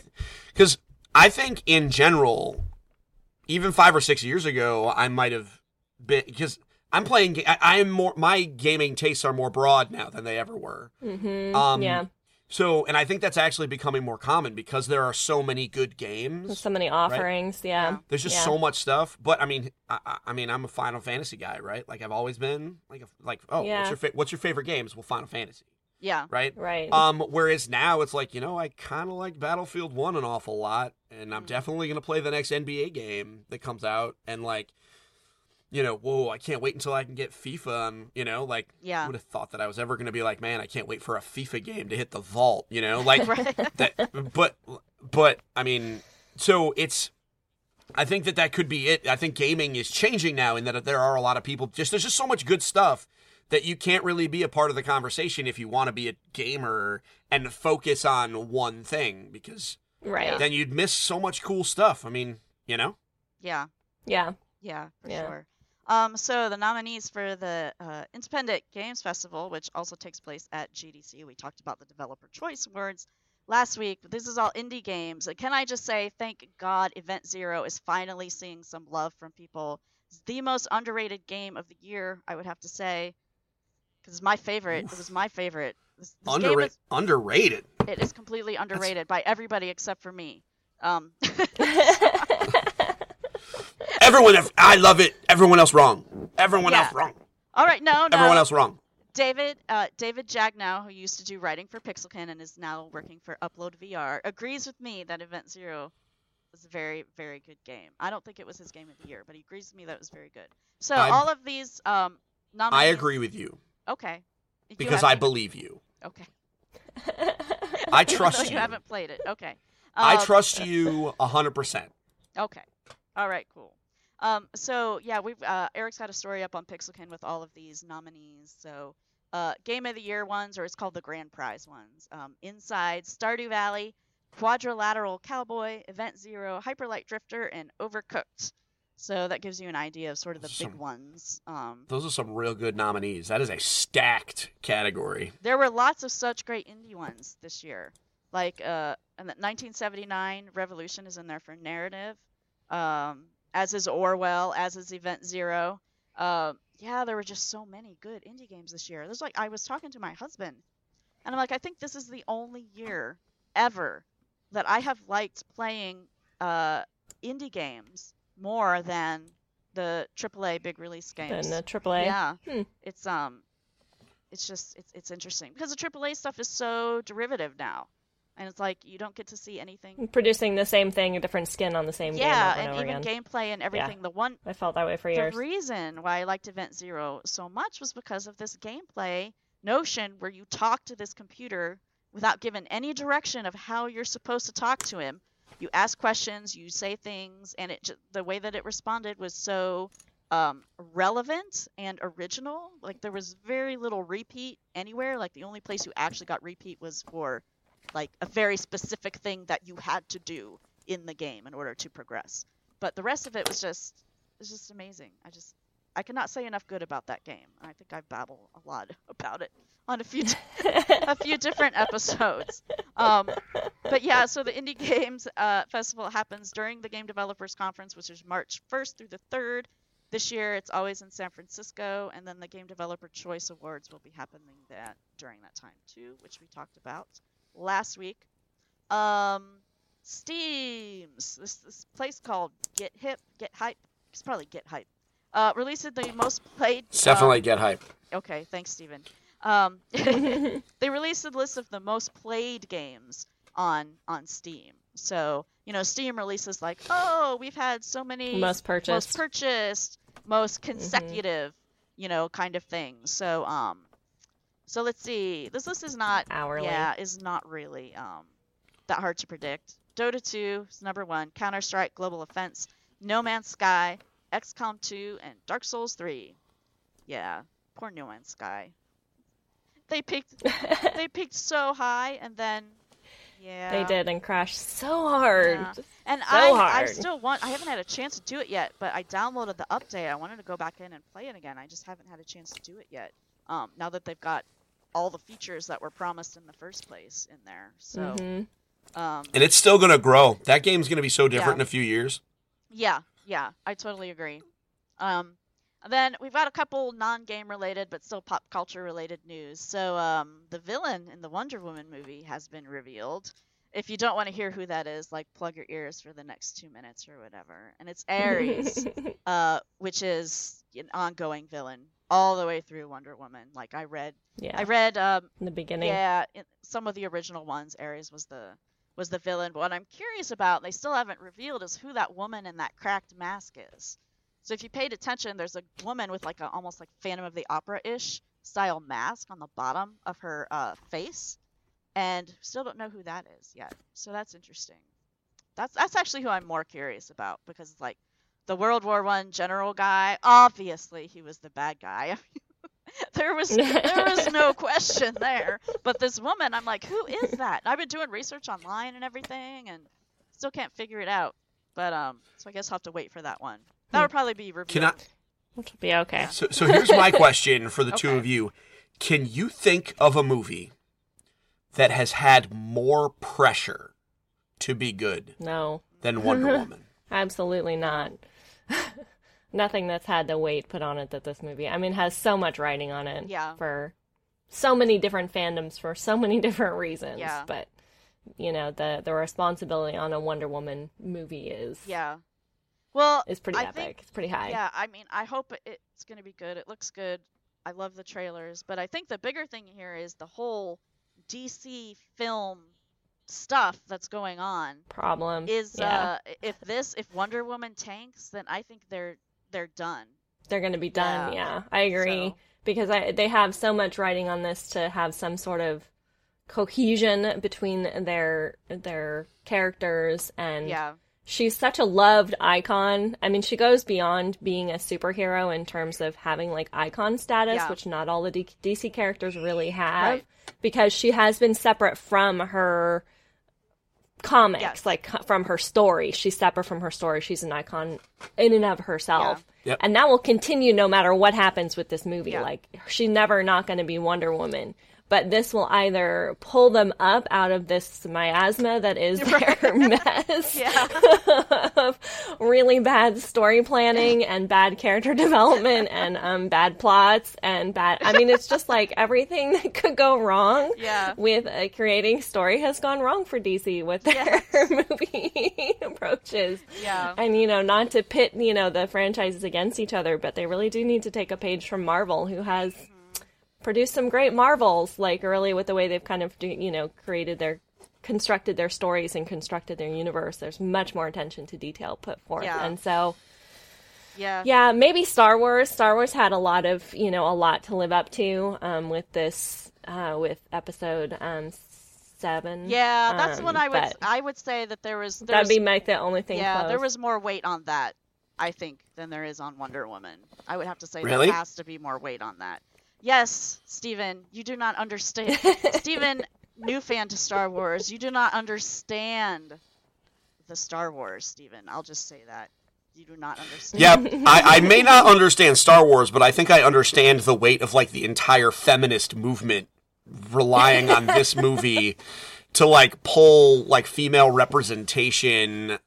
because I think in general, even five or six years ago, I might have been because I'm playing. I, I am more. My gaming tastes are more broad now than they ever were. Mm-hmm. Um, yeah, So, and I think that's actually becoming more common because there are so many good games. There's so many offerings. Yeah, There's just yeah. so much stuff. But I mean, I, I- I mean, I'm a Final Fantasy guy, right? Like I've always been. Like, a, like, oh, Yeah. what's your fa- what's your favorite games? Well, Final Fantasy, Yeah. right? right. Um, whereas now it's like, you know, I kind of like Battlefield 1 an awful lot, and I'm definitely going to play the next NBA game that comes out. And, like, you know, whoa, I can't wait until I can get FIFA. And, you know, like, Yeah. would have thought that I was ever going to be like, man, I can't wait for a FIFA game to hit the vault, you know? Like, [LAUGHS] that, but, but, I mean, so it's, I think that that could be it. I think gaming is changing now in that there are a lot of people, just, there's just so much good stuff that you can't really be a part of the conversation if you want to be a gamer and focus on one thing because right. then you'd miss so much cool stuff. I mean, you know? Yeah. Yeah. Yeah, for Yeah. sure. Um, so the nominees for the uh, Independent Games Festival, which also takes place at GDC, we talked about the Developer Choice Awards last week. This is all indie games. Can I just say, thank God, Event Zero is finally seeing some love from people. It's the most underrated game of the year, I would have to say, because it's my favorite. It was my favorite. This, this Underra- is, underrated. it is completely underrated by everybody except for me. Um, [LAUGHS] [LAUGHS] Everyone, I love it. Everyone else wrong. Everyone Yeah. else wrong. all right, no, no. Everyone else wrong. David uh, David Jagneaux, who used to do writing for Pixelkin and is now working for Upload VR, agrees with me that Event Zero was a very very good game. I don't think it was his game of the year, but he agrees with me that it was very good. So I'm- all of these um, nominees. I agree with you Okay. You because have I believe you. Okay. [LAUGHS] I Even though trust you you. haven't played it. Okay. I Um, trust you 100%. Okay. All right. Cool. Um, so yeah, we've uh, Eric's got a story up on Pixelkin with all of these nominees. So uh, Game of the Year ones, or it's called the Grand Prize ones. Um, Inside, Stardew Valley, Quadrilateral Cowboy, Event Zero, Hyperlight Drifter, and Overcooked. So that gives you an idea of sort of the big ones. Um, Those are some real good nominees. That is a stacked category. there were lots of such great indie ones this year. Like uh, and the 1979 Revolution is in there for narrative, um, as is Orwell, as is Event Zero. Uh, yeah, there were just so many good indie games this year. There's like I was talking to my husband, and I'm like, I think this is the only year ever that I have liked playing uh, indie games more than the AAA big release games. Then the AAA. Yeah, Hmm. it's um, it's just it's it's interesting because the AAA stuff is so derivative now, and it's like you don't get to see anything. Producing the same thing, a different skin on the same Yeah, game Yeah, and and, even again. gameplay and everything. The one I felt that way for the years. The reason why I liked Event Zero so much was because of this gameplay notion where you talk to this computer without given any direction of how you're supposed to talk to him. You ask questions, you say things, and it the way that it responded was so um, relevant and original. Like there was very little repeat anywhere. Like the only place you actually got repeat was for like a very specific thing that you had to do in the game in order to progress. But the rest of it was just it's just amazing. I just I cannot say enough good about that game. I think I babble a lot [LAUGHS] about it on a few [LAUGHS] a few different episodes. Um, but yeah, so the Indie Games uh, Festival happens during the Game Developers Conference, which is March 1st through the 3rd. This year, it's always in San Francisco, and then the Game Developer Choice Awards will be happening that during that time too, which we talked about last week. Um, Steam's this this place called Get Hip, Get Hype. It's probably Get Hype. Uh, released the most played. Definitely um, get hype. Okay, thanks, Steven. Um, [LAUGHS] [LAUGHS] they released a list of the most played games on on Steam. So you know, Steam releases like, oh, we've had so many Most purchased. most purchased, most consecutive, you know, kind of things. So um, so let's see. This list is not Hourly. Yeah, is not really um that hard to predict. Dota 2 is number one. Counter Strike, Global Offense, No Man's Sky, XCOM 2, and Dark Souls 3. Yeah, poor No Man's Sky. They peaked. [LAUGHS] they peaked so high, and then yeah, They did and crashed so hard. Yeah. And So I, I still want. I haven't had a chance to do it yet, but I downloaded the update. I wanted to go back in and play it again. I just haven't had a chance to do it yet. Um, now that they've got all the features that were promised in the first place in there, so Mhm. um, And it's still going to grow. That game's going to be so different Yeah. in a few years. Yeah, yeah, I totally agree. Um, and then we've got a couple non-game related but still pop culture related news. So um, the villain in the Wonder Woman movie has been revealed. If you don't want to hear who that is, like plug your ears for the next two minutes or whatever. And it's Ares, [LAUGHS] uh, which is an ongoing villain all the way through Wonder Woman. Like I read, yeah. I read um, in the beginning. yeah, in some of the original ones, Ares was the was the villain. But what I'm curious about, they still haven't revealed, is who that woman in that cracked mask is. So if you paid attention, there's a woman with like a almost like Phantom of the Opera ish style mask on the bottom of her uh, face, and still don't know who that is yet. So that's interesting. That's that's actually who I'm more curious about because like the World War One general guy. Obviously, he was the bad guy. [LAUGHS] [LAUGHS] there was [LAUGHS] there was no question there. But this woman, I'm like, who is that? And I've been doing research online and everything, and still can't figure it out. But um, so I guess I'll have to wait for that one. That would probably be revealed. Can I? Which will be okay. So, so here's my [LAUGHS] question for the two of you: Can you think of a movie that has had more pressure to be good No, than Wonder Woman? absolutely not. Nothing that's had the weight put on it that this movie. I mean, has so much writing on it. Yeah. For so many different fandoms for so many [LAUGHS] different reasons. Yeah. But you know, the the responsibility on a Wonder Woman movie is Yeah. Well, is pretty I epic. think- it's pretty high. Yeah, I mean, I hope it's going to be good. It looks good. I love the trailers, but I think the bigger thing here is the whole DC film stuff that's going on. Problem Is yeah. uh, if this if Wonder Woman tanks, then I think they're they're done. they're going to be done. Yeah. Yeah, I agree So- because I they have so much writing on this to have some sort of cohesion between their their characters and Yeah. she's such a loved icon. I mean, she goes beyond being a superhero in terms of having like icon status, Yeah. which not all the D- DC characters really have, Right. because she has been separate from her comics, Yes. like from her story. She's separate from her story. She's an icon in and of herself. Yeah. Yep. And that will continue no matter what happens with this movie. Yeah. Like she's never not going to be Wonder Woman. But this will either pull them up out of this miasma that is [LAUGHS] their mess [LAUGHS] of really bad story planning and bad character [LAUGHS] development and um, bad plots and bad. I mean, it's just like everything that could go wrong Yeah. with uh, creating story has gone wrong for DC with their movie approaches. Yeah. And, you know, not to pit, you know, the franchises against each other, but they really do need to take a page from Marvel, who has produced some great Marvels, like early with the way they've kind of, you know, created their constructed their stories and constructed their universe. There's much more attention to detail put forth. Yeah. And so Yeah. Yeah, maybe Star Wars. Star Wars had a lot of, you know, a lot to live up to um, with this, uh, with episode um, seven. Yeah, that's um, when I would I would say that there was there That'd was, be like the only thing. yeah close. there was more weight on that I think than there is on Wonder Woman. I would have to say Really? there has to be more weight on that. Yes, Steven, you do not understand. [LAUGHS] Steven, new fan to Star Wars, you do not understand the Star Wars, Steven. I'll just say that. You do not understand. Yeah, [LAUGHS] I, I may not understand Star Wars, but I think I understand the weight of like the entire feminist movement relying on this movie [LAUGHS] to like pull like female representation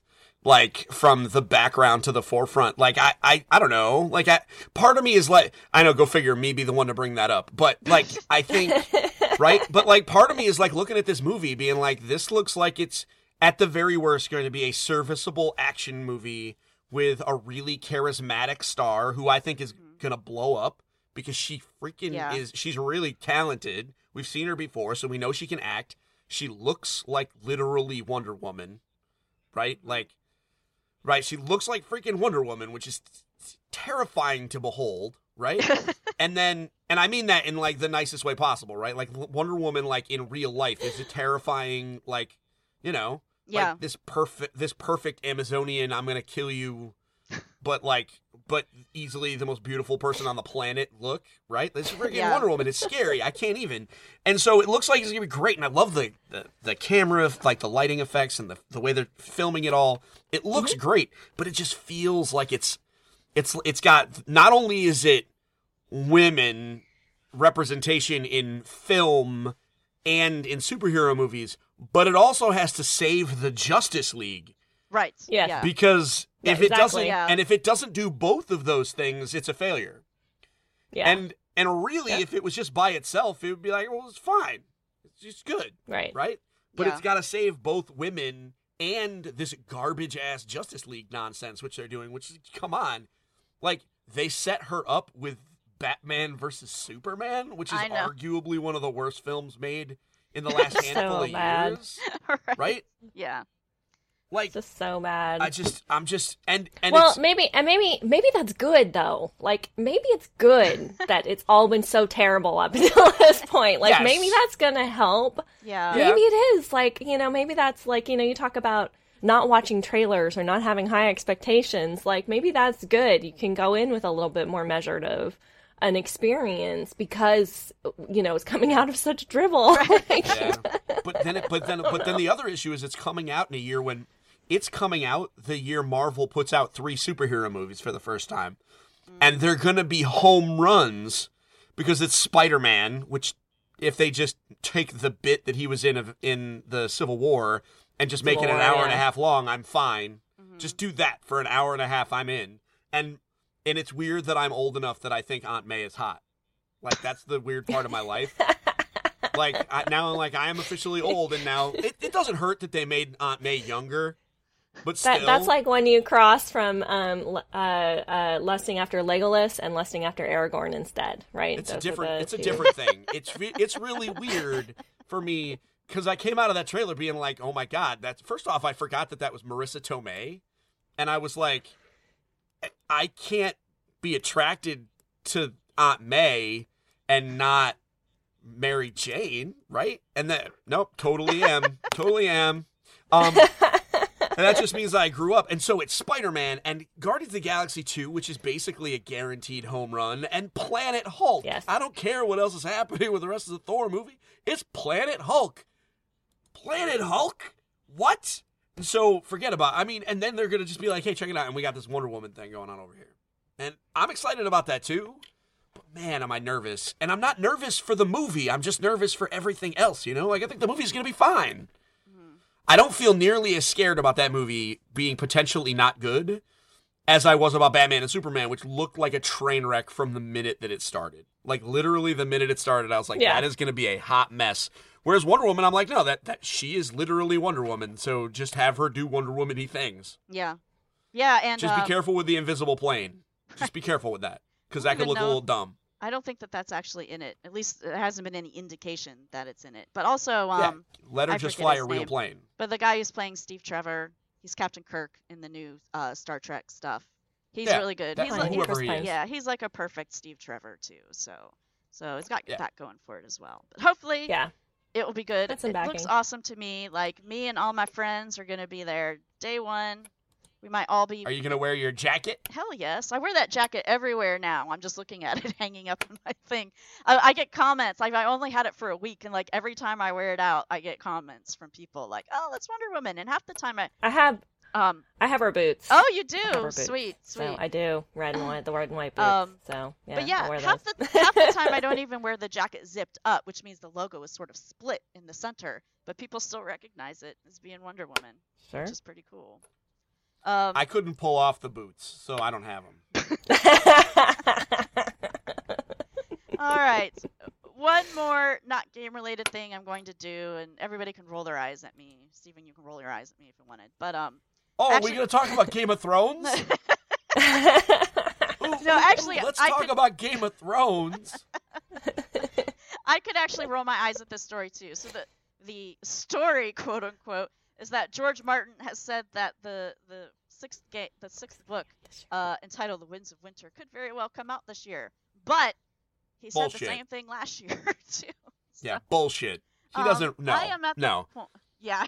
like from the background to the forefront. Like I I, I don't know. Like I part of me is like I know go figure me be the one to bring that up. But like I think [LAUGHS] right? But like part of me is like looking at this movie being like this looks like it's at the very worst going to be a serviceable action movie with a really charismatic star who I think is mm-hmm. going to blow up because she freaking Yeah. is she's really talented. We've seen her before so we know she can act. She looks like literally Wonder Woman, right? Like right, she looks like freaking Wonder Woman, which is terrifying to behold, right? [LAUGHS] and then and I mean that in like the nicest way possible, right? Like Wonder Woman like in real life is a terrifying like, you know, yeah. like this perfect this perfect Amazonian I'm going to kill you but like but easily the most beautiful person on the planet look, right? This freaking Yeah. Wonder Woman is scary. I can't even. And so it looks like it's going to be great and I love the, the the camera like the lighting effects and the the way they're filming it all. It looks mm-hmm. great, but it just feels like it's it's it's got not only is it women representation in film and in superhero movies, but it also has to save the Justice League right. Yes. Yeah. because Yeah, if it exactly. doesn't Yeah. and if it doesn't do both of those things, it's a failure. yeah, And and really Yeah. if it was just by itself, it would be like, well, it's fine. It's just good, right. right? But it's got to save both women and this garbage ass Justice League nonsense which they're doing, which is come on. Like they set her up with Batman versus Superman, which is arguably one of the worst films made in the [LAUGHS] last So handful of bad. years, [LAUGHS] right. right? Yeah. Like just so mad. I just I'm just and and well, it's, maybe and maybe maybe that's good though. Like maybe it's good [LAUGHS] that it's all been so terrible up [LAUGHS] until this point. Like Yes. maybe that's gonna help. Yeah. Yeah. Maybe it is. Like you know, maybe that's like you know, you talk about not watching trailers or not having high expectations. Like maybe that's good. You can go in with a little bit more measured of an experience because you know it's coming out of such drivel. [LAUGHS] Like, Yeah. But then, it, but then, but then the other issue is it's coming out in a year when it's coming out the year Marvel puts out three superhero movies for the first time, and they're gonna be home runs because it's Spider Man, which if they just take the bit that he was in of, in the Civil War and just make it an hour and a half long, I'm fine. Mhm. Just do that for an hour and a half, I'm in. And and it's weird that I'm old enough that I think Aunt May is hot. Like that's the weird part of my life. [LAUGHS] like I, now, I'm like I am officially old, and now it, it doesn't hurt that they made Aunt May younger, but still, That, that's like when you cross from um, uh, uh, lusting after Legolas and lusting after Aragorn instead, right? it's a Those are different it's a different [LAUGHS] thing. It's re- it's really weird for me because I came out of that trailer being like, oh my god, that's first off, I forgot that that was Marisa Tomei, and I was like, I can't be attracted to Aunt May and not Mary Jane, right? And then, nope, totally am, totally am. Um, [LAUGHS] and that just means I grew up. And so it's Spider Man and Guardians of the Galaxy 2, which is basically a guaranteed home run, and Planet Hulk. Yes. I don't care what else is happening with the rest of the Thor movie. It's Planet Hulk. Planet Hulk? What? And so forget about I mean, and then they're gonna just be like, hey, check it out, and we got this Wonder Woman thing going on over here. And I'm excited about that too. But man, am I nervous. And I'm not nervous for the movie. I'm just nervous for everything else, you know? Like I think the movie's gonna be fine. I don't feel nearly as scared about that movie being potentially not good as I was about Batman and Superman, which looked like a train wreck from the minute that it started. Like literally the minute it started, I was like, Yeah. that is going to be a hot mess. Whereas Wonder Woman, I'm like, no, that that she is literally Wonder Woman. So just have her do Wonder Woman-y things. Yeah. Yeah, and Just um, be careful with the invisible plane. Just be [LAUGHS] careful with that because that could even look a little dumb. I don't think that that's actually in it. At least there hasn't been any indication that it's in it. But also, um, yeah, let her I just fly a real name. plane. but the guy who's playing Steve Trevor, he's Captain Kirk in the new uh, Star Trek stuff. He's Yeah, really good. that- He's like, whoever he is. yeah, he's like a perfect Steve Trevor too. So, so he's got Yeah. that going for it as well. But hopefully, Yeah. it will be good. That's some it looks awesome to me. Like me and all my friends are gonna be there day one. We might all be. Are you gonna wear your jacket? Hell yes, I wear that jacket everywhere now. I'm just looking at it [LAUGHS] hanging up in my thing. I, I get comments. Like I only had it for a week, and like every time I wear it out, I get comments from people like, "Oh, that's Wonder Woman." And half the time, I I have um, I have her boots. oh, you I have her do, boots. sweet, sweet. So I do red and white, the red and white boots. Um, so yeah, but I'll yeah, wear half those. the half the time I don't [LAUGHS] even wear the jacket zipped up, which means the logo is sort of split in the center, but people still recognize it as being Wonder Woman, sure. which is pretty cool. Um, I couldn't pull off the boots, so I don't have them. [LAUGHS] all right, one more not game related thing I'm going to do, and everybody can roll their eyes at me. Stephen, you can roll your eyes at me if you wanted, but um, Oh, Actually- are we gonna talk about Game of Thrones? [LAUGHS] [LAUGHS] Ooh, No, ooh, ooh, actually, let's I talk could- about Game of Thrones. I could actually roll my eyes at this story too. So the the story, quote unquote, is that George Martin has said that the the sixth ga- the sixth book, uh, entitled "The Winds of Winter," could very well come out this year. But he said Bullshit. the same thing last [LAUGHS] year too. Yeah, bullshit. He Um, doesn't. No, I am at the no, point- Yeah,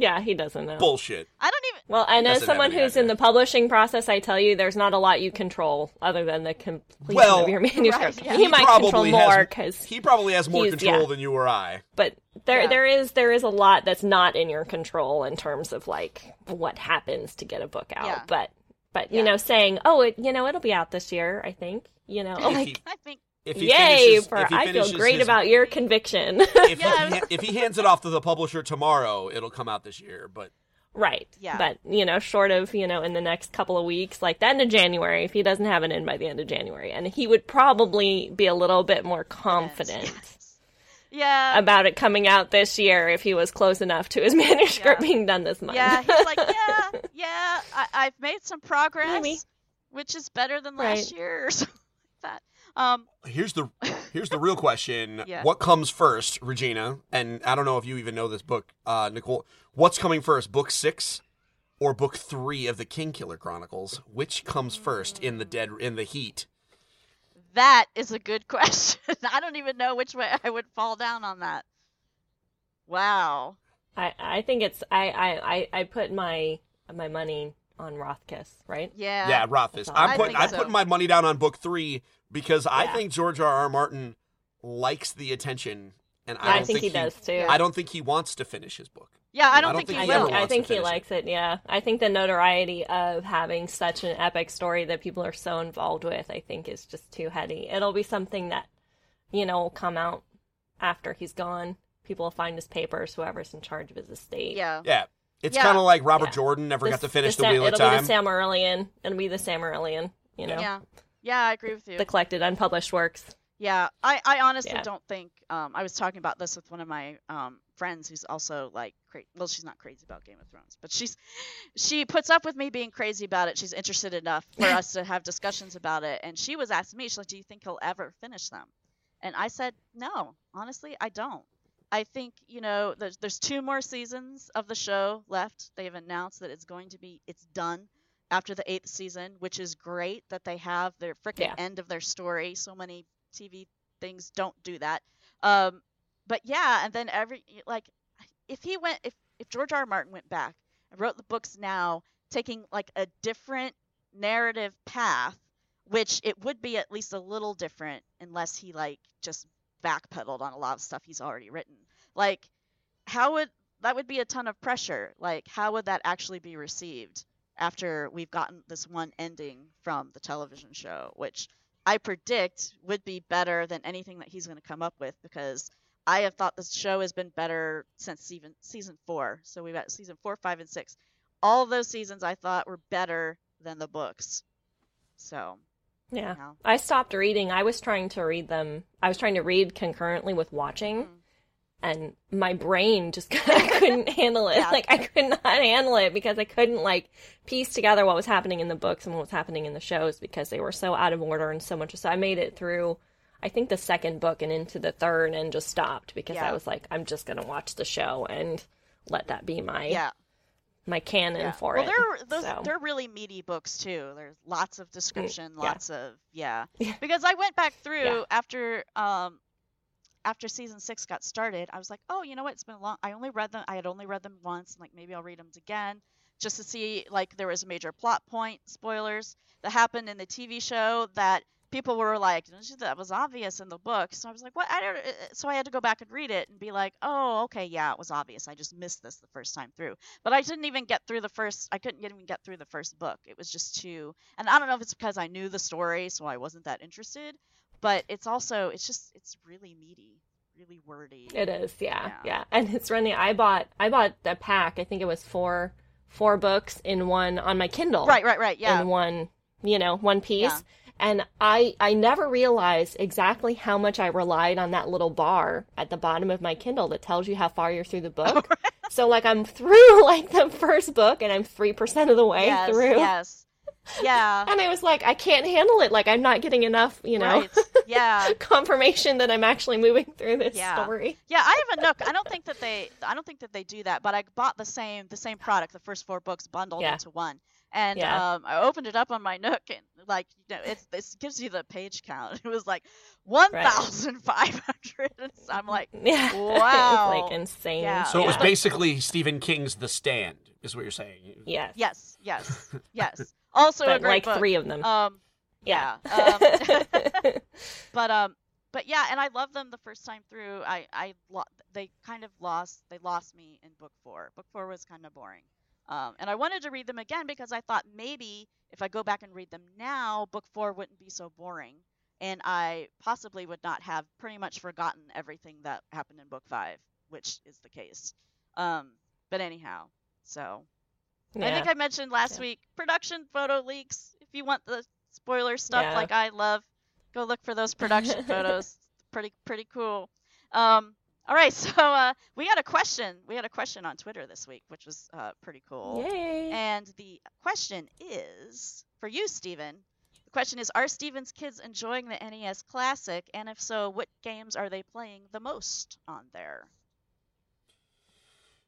yeah, he doesn't know. bullshit. I don't even. Well, and as someone any who's in the publishing process, I tell you, there's not a lot you control other than the completion Well, of your [LAUGHS] manuscript. yeah. He, He might control more has- because, He probably has more control yeah. than you or I. but there Yeah. there is there is a lot that's not in your control in terms of like what happens to get a book out. Yeah. But but Yeah. you know, saying, oh, it, you know, it'll be out this year. I think you know, like I think. If he yay finishes, for if he I feel great his- about your conviction. [LAUGHS] If, Yeah. he, if he hands it off to the publisher tomorrow, it'll come out this year. But Right. Yeah. But, you know, short of, you know, in the next couple of weeks, like the end of January, if he doesn't have it in by the end of January. And he would probably be a little bit more confident Yeah. about it coming out this year if he was close enough to his [LAUGHS] manuscript Yeah. being done this month. Yeah, he's like, [LAUGHS] yeah, yeah, I, I've made some progress, Maybe. which is better than last Right. year or something like that. Um, here's the [LAUGHS] here's the real question: Yeah. What comes first, Regina? And I don't know if you even know this book, uh, Nicole. What's coming first, book six or book three of the Kingkiller Chronicles? Which comes first in the dead in the heat? that is a good [LAUGHS] question. I don't even know which way I would fall down on that. Wow. I, I think it's I, I, I, I put my my money on Rothfuss, right? Yeah. Yeah, Rothfuss. all. I'm putting I'm so. putting my money down on book three because I think George R. R. Martin likes the attention, and I I, don't think, he does too. I don't think he wants to finish his book. Yeah, I don't, I don't think, think I he he ever will. I wants to think he finish it. likes it. Yeah, I think the notoriety of having such an epic story that people are so involved with, I think, is just too heady. It'll be something that, you know, will come out after he's gone. People will find his papers, whoever's in charge of his estate. Yeah. Yeah, it's Yeah. kind of like Robert Yeah. Jordan never The- got to finish the, Sam- Wheel of it'll Time. be the Silmarillion. It'll be the Silmarillion. You know, Yeah. Yeah, I agree with you. the collected unpublished works. Yeah, I, I honestly Yeah. don't think. Um, I was talking about this with one of my um, friends who's also like, cra- well, she's not crazy about Game of Thrones, but she's she puts up with me being crazy about it. She's interested enough for [LAUGHS] us to have discussions about it, and she was asking me, she's like, "Do you think he'll ever finish them?" And I said, "No, honestly, I don't. I think you know, there's there's two more seasons of the show left. They've announced that it's going to be it's done." After the eighth season, which is great that they have their freaking Yeah. end of their story. So many TV things don't do that. Um, but yeah, and then every like, if he went, if if George R. R. Martin went back and wrote the books now, taking like a different narrative path, which it would be at least a little different unless he like just backpedaled on a lot of stuff he's already written. Like, how would that would be a ton of pressure? Like, how would that actually be received after we've gotten this one ending from the television show, which I predict would be better than anything that he's going to come up with because I have thought this show has been better since season season four. So we've got season four, five, and six. All those seasons I thought were better than the books. So Yeah. you know. I stopped reading. I was trying to read them. I was trying to read concurrently with watching, Mm. and my brain just I [LAUGHS] couldn't handle it. Yeah. Like I could not handle it because I couldn't like piece together what was happening in the books and what was happening in the shows because they were so out of order and so much. So I made it through. I think the second book and into the third and just stopped because Yeah. I was like, I'm just gonna watch the show and let that be my yeah, my canon yeah. for well, it. they're those so. they're really meaty books too. There's lots of description, yeah. lots of yeah. [LAUGHS] Yeah. Because I went back through after um after season six got started. I was like, oh, you know what? It's been a long. I only read them. I had only read them once. and like maybe I'll read them again just to see like there was a major plot point spoilers that happened in the TV show that people were like that was obvious in the book so i was like what i don't uh, so i had to go back and read it and be like oh okay yeah it was obvious i just missed this the first time through but i didn't even get through the first i couldn't even get through the first book it was just too and i don't know if it's because i knew the story so i wasn't that interested but it's also it's just it's really meaty really wordy It is, yeah, Yeah. yeah, and it's running. I bought I bought the pack. I think it was four four books in one on my Kindle. right right right yeah in one you know one piece Yeah. And i i never realized exactly how much i relied on that little bar at the bottom of my kindle that tells you how far you're through the book [LAUGHS] so like i'm through [LAUGHS] like the first book and i'm 3% of the way yes through yes yeah [LAUGHS] and i was like i can't handle it like i'm not getting enough you know right yeah confirmation that i'm actually moving through this Yeah. story Yeah, I have a Nook. I don't think that they. I don't think that they do that. But I bought the same the same product, the first four books bundled Yeah. into one, and Yeah. um, I opened it up on my Nook, and like you know, it's this gives you the page count. [LAUGHS] It was like one thousand five hundred. I'm like, [LAUGHS] yeah Wow. [LAUGHS] it's like insane Yeah. So it was Yeah. basically Stephen King's The Stand, is what you're saying. yes yes, yes, yes. Also a great like book. three of them Um, yeah, yeah. Um, but um but yeah and i love them the first time through i i lo- they kind of lost they lost me in book four book four was kind of boring um, and i wanted to read them again because i thought maybe if i go back and read them now book four wouldn't be so boring and i possibly would not have pretty much forgotten everything that happened in book five which is the case um, but anyhow so I think I mentioned last Yeah. week production photo leaks. If you want the spoiler stuff Yeah. like I love, go look for those production [LAUGHS] photos. Pretty pretty cool. Um, all right, [LAUGHS] so uh, we had a question. We had a question on Twitter this week, which was uh, pretty cool. Yay. And the question is for you, Steven. The question is Are Steven's kids enjoying the NES Classic? And if so, what games are they playing the most on there?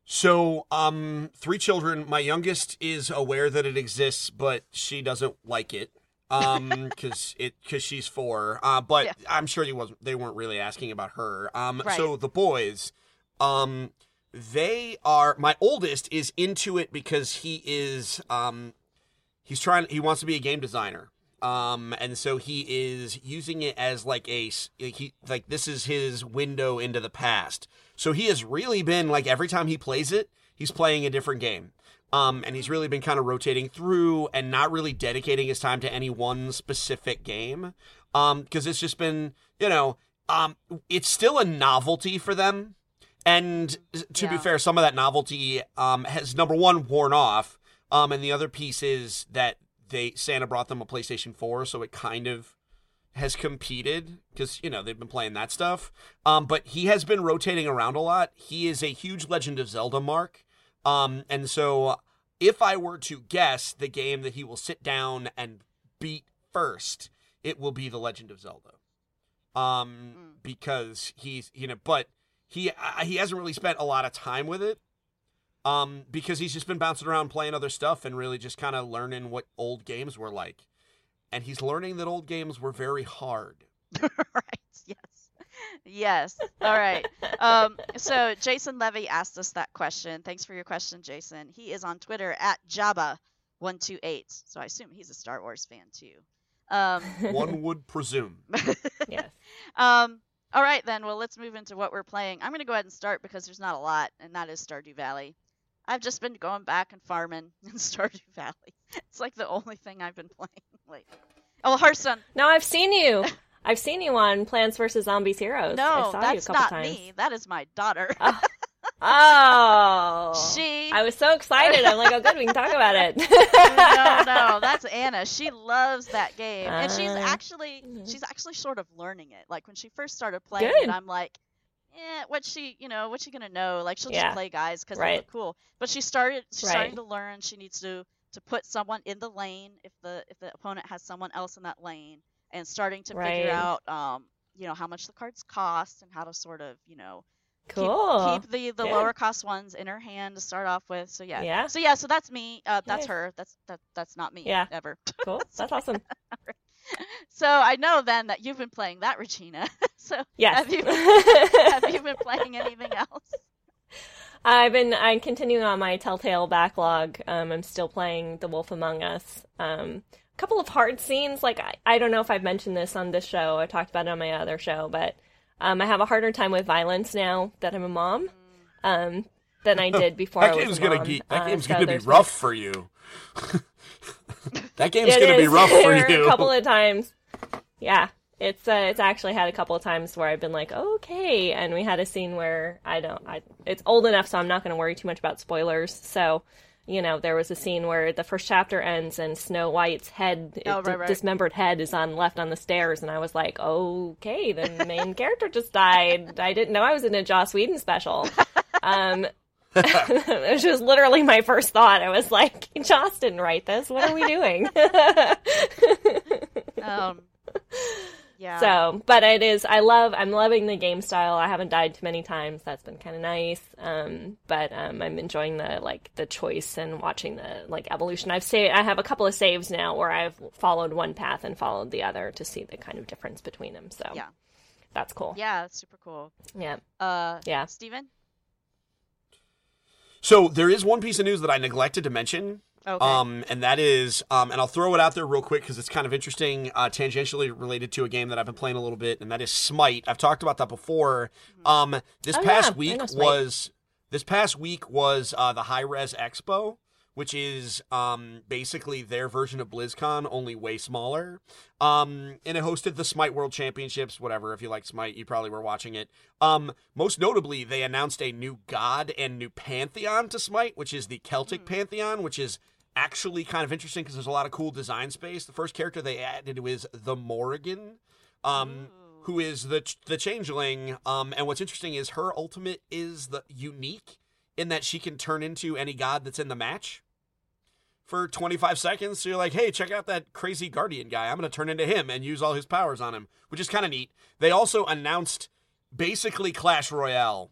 So, um, three children. My youngest is aware that it exists, but she doesn't like it. Um, because it because she's four. Uh, but Yeah. I'm sure they wasn't they weren't really asking about her. Um, Right. so the boys, um, they are. My oldest is into it because he is um, he's trying. He wants to be a game designer. Um, and so he is using it as like a he like this is his window into the past. So he has really been like every time he plays it, he's playing a different game. Um, and he's really been kind of rotating through and not really dedicating his time to any one specific game. Um, because it's just been, you know, um, it's still a novelty for them. And to be fair, some of that novelty um, has number one worn off, um, and the other piece is that they Santa brought them a PlayStation 4, so it kind of has competed because you know they've been playing that stuff. Um, but he has been rotating around a lot. He is a huge Legend of Zelda mark, um, and so if I were to guess the game that he will sit down and beat first, it will be the Legend of Zelda. Um, Mm. because he's you know, but he he hasn't really spent a lot of time with it. Um, because he's just been bouncing around playing other stuff and really just kind of learning what old games were like. And he's learning that old games were very hard. [LAUGHS] right. Yes. Yes. All right. Um, so Jason Levy asked us that question. Thanks for your question, Jason. He is on Twitter at Jabba128. So I assume he's a Star Wars fan too. Um, [LAUGHS] One would presume. [LAUGHS] yes. um, all right, then. Well, let's move into what we're playing. I'm going to go ahead and start because there's not a lot, and that is Stardew Valley. I've just been going back and farming [LAUGHS] in Stardew Valley. It's like the only thing I've been playing lately. Oh, Hearthstone. No, I've seen you. I've seen you on Plants vs Zombies Heroes. I No, saw that's you a couple not times. me. That is my daughter. [LAUGHS] Oh, She I was so excited. I'm like, oh, good, we can talk about it. no, no, [LAUGHS] that's Anna. She loves that game, and she's Uh, actually mhm. she's actually sort of learning it. Like when she first started playing Good. it, I'm like, eh, what's she, you know, what's she gonna know? Like she'll Yeah. just play guys because they Right. look cool. But she started, she's starting to learn. She needs to to put someone in the lane if the if the opponent has someone else in that lane, and starting to Right. figure out, um, you know, how much the cards cost and how to sort of, you know. Cool. Keep, keep the the Yeah. lower cost ones in her hand to start off with. So yeah. Yeah. So yeah. So that's me. Uh, that's her. That's that. That's not me. Yeah. Ever. [LAUGHS] Cool. That's awesome. [LAUGHS] So I know then that you've been playing that, Regina. [LAUGHS] so Yes. have you have you been playing anything else? I've been I'm continuing on my Telltale backlog. Um, I'm still playing The Wolf Among Us. Um, a couple of hard scenes. Like I, I don't know if I've mentioned this on this show. I talked about it on my other show, but um, I have a harder time with violence now that I'm a mom. Um, than I did [LAUGHS] before I That game's gonna ge- that Uh, game's so gonna be rough for you. [LAUGHS] that game's It gonna be rough for [LAUGHS] you. A couple of times. Yeah. It's uh, it's actually had a couple of times where I've been like, okay, and we had a scene where I don't, I it's old enough, so I'm not going to worry too much about spoilers. So, you know, there was a scene where the first chapter ends and Snow White's head, Oh, it- right, right. dismembered head, is on left on the stairs, and I was like, okay, the main [LAUGHS] character just died. I didn't know I was in a Joss Whedon special. Um, [LAUGHS] which was literally my first thought. I was like, Joss didn't write this. What are we doing? [LAUGHS] Um. Yeah. So, but it is. I love. I'm loving the game style. I haven't died too many times. That's been kind of nice. Um, but um, I'm enjoying the like the choice and watching the like evolution. I've saved. I have a couple of saves now where I've followed one path and followed the other to see the kind of difference between them. So Yeah. that's cool. Yeah. It's super cool. Yeah. Uh. Yeah. Steven? So there is one piece of news that I neglected to mention. Okay. Um, and that is, um, and I'll throw it out there real quick because it's kind of interesting, uh, tangentially related to a game that I've been playing a little bit, and that is Smite. I've talked about that before. Um, this Oh, past yeah, week was this past week was uh, the Hi-Rez Expo, which is um, basically their version of BlizzCon, only way smaller. Um, and it hosted the Smite World Championships. Whatever, if you like Smite, you probably were watching it. Um, most notably, they announced a new god and new pantheon to Smite, which is the Celtic pantheon, which is actually kind of interesting because there's a lot of cool design space. The first character they added was the Morrigan, um, who is the the changeling. Um, and what's interesting is her ultimate is the unique in that she can turn into any god that's in the match for 25 seconds. So you're like, hey, check out that crazy guardian guy. I'm going to turn into him and use all his powers on him, which is kind of neat. They also announced basically Clash Royale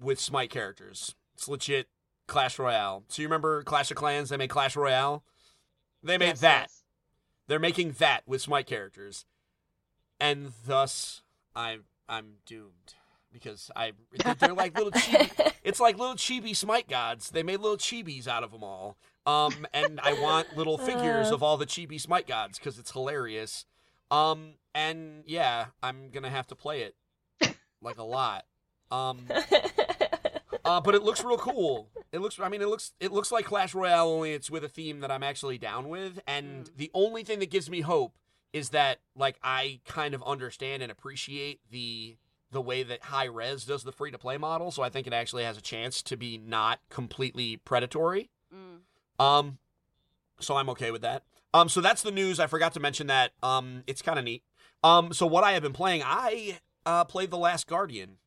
with Smite characters. It's legit Clash Royale. So you remember Clash of Clans? They made Clash Royale. They made Yes, that. yes. They're making that with Smite characters, and thus I'm I'm doomed because I they're like little chibi, [LAUGHS] it's like little chibi Smite gods. They made little chibis out of them all. Um, and I want little [LAUGHS] figures Uh. of all the chibi Smite gods because it's hilarious. Um, and yeah, I'm gonna have to play it like a lot. Um, [LAUGHS] uh, but it looks real cool. It looks. I mean, it looks. It looks like Clash Royale, only it's with a theme that I'm actually down with. And the only thing that gives me hope is that, like, I kind of understand and appreciate the the way that Hi-Rez does the free to play model. So I think it actually has a chance to be not completely predatory. Mm. Um, so I'm okay with that. Um, so that's the news. I forgot to mention that. Um, it's kind of neat. Um, so what I have been playing, I uh played The Last Guardian.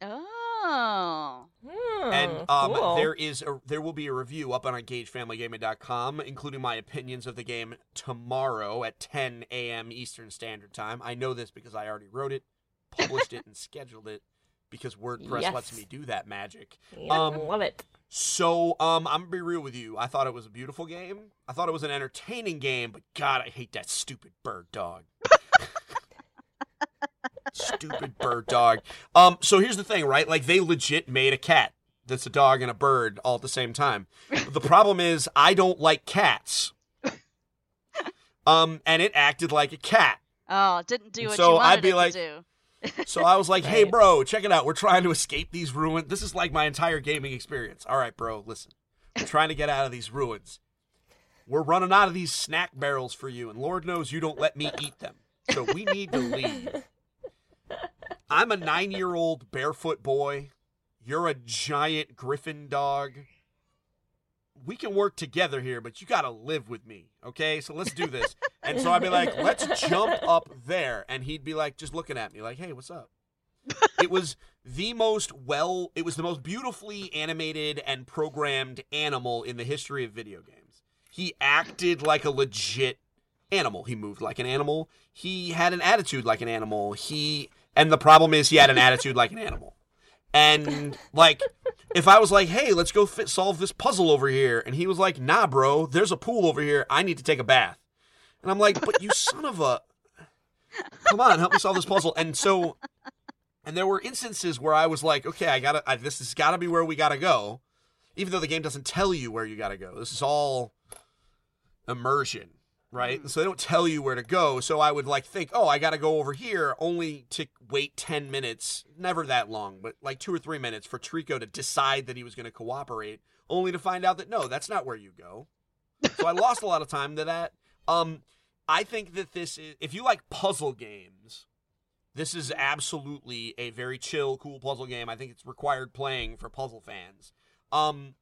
Oh. Hmm, and um, cool. there is a, there will be a review up on EngageFamilyGaming.com, including my opinions of the game tomorrow at 10 a.m. Eastern Standard Time. I know this because I already wrote it, published it, and scheduled it because WordPress Yes. lets me do that magic. Yeah, um, love it. So um, I'm gonna be real with you. I thought it was a beautiful game. I thought it was an entertaining game, but God, I hate that stupid bird dog. stupid bird dog. Um, so here's the thing, right? Like they legit made a cat that's a dog and a bird all at the same time. the problem is I don't like cats. [LAUGHS] Um, and it acted like a cat. Oh, it didn't do what So you wanted I'd be it like- to do. So I was like, "Hey, bro, check it out. We're trying to escape these ruins. This is like my entire gaming experience. All right, bro, listen. We're trying to get out of these ruins. We're running out of these snack barrels for you, and Lord knows you don't let me eat them. So we need to leave. I'm a nine-year-old barefoot boy. You're a giant griffin dog. We can work together here, but you gotta live with me, okay? So let's do this. And so I'd be like, let's jump up there. And he'd be like, just looking at me, like, hey, what's up? it was the most well, it was the most beautifully animated and programmed animal in the history of video games. He acted like a legit animal. He moved like an animal. He had an attitude like an animal. He, and the problem is, he had an attitude like an animal. And like, if I was like, "Hey, let's go fit, solve this puzzle over here," and he was like, "Nah, bro, there's a pool over here. I need to take a bath," and I'm like, "But you son of a, [LAUGHS] come on, help me solve this puzzle." And so, and there were instances where I was like, "Okay, I gotta, I, this has got to be where we gotta go," even though the game doesn't tell you where you gotta go. This is all immersion, right? So they don't tell you where to go. So I would like think, oh, I got to go over here, only to wait ten minutes, never that long, but like two or three minutes for Trico to decide that he was to cooperate, only to find out that no, that's not where you go. So I lost a lot of time to that. Um, I think that this is if you like puzzle games. This is absolutely a very chill, cool puzzle game. I think it's required playing for puzzle fans. Um,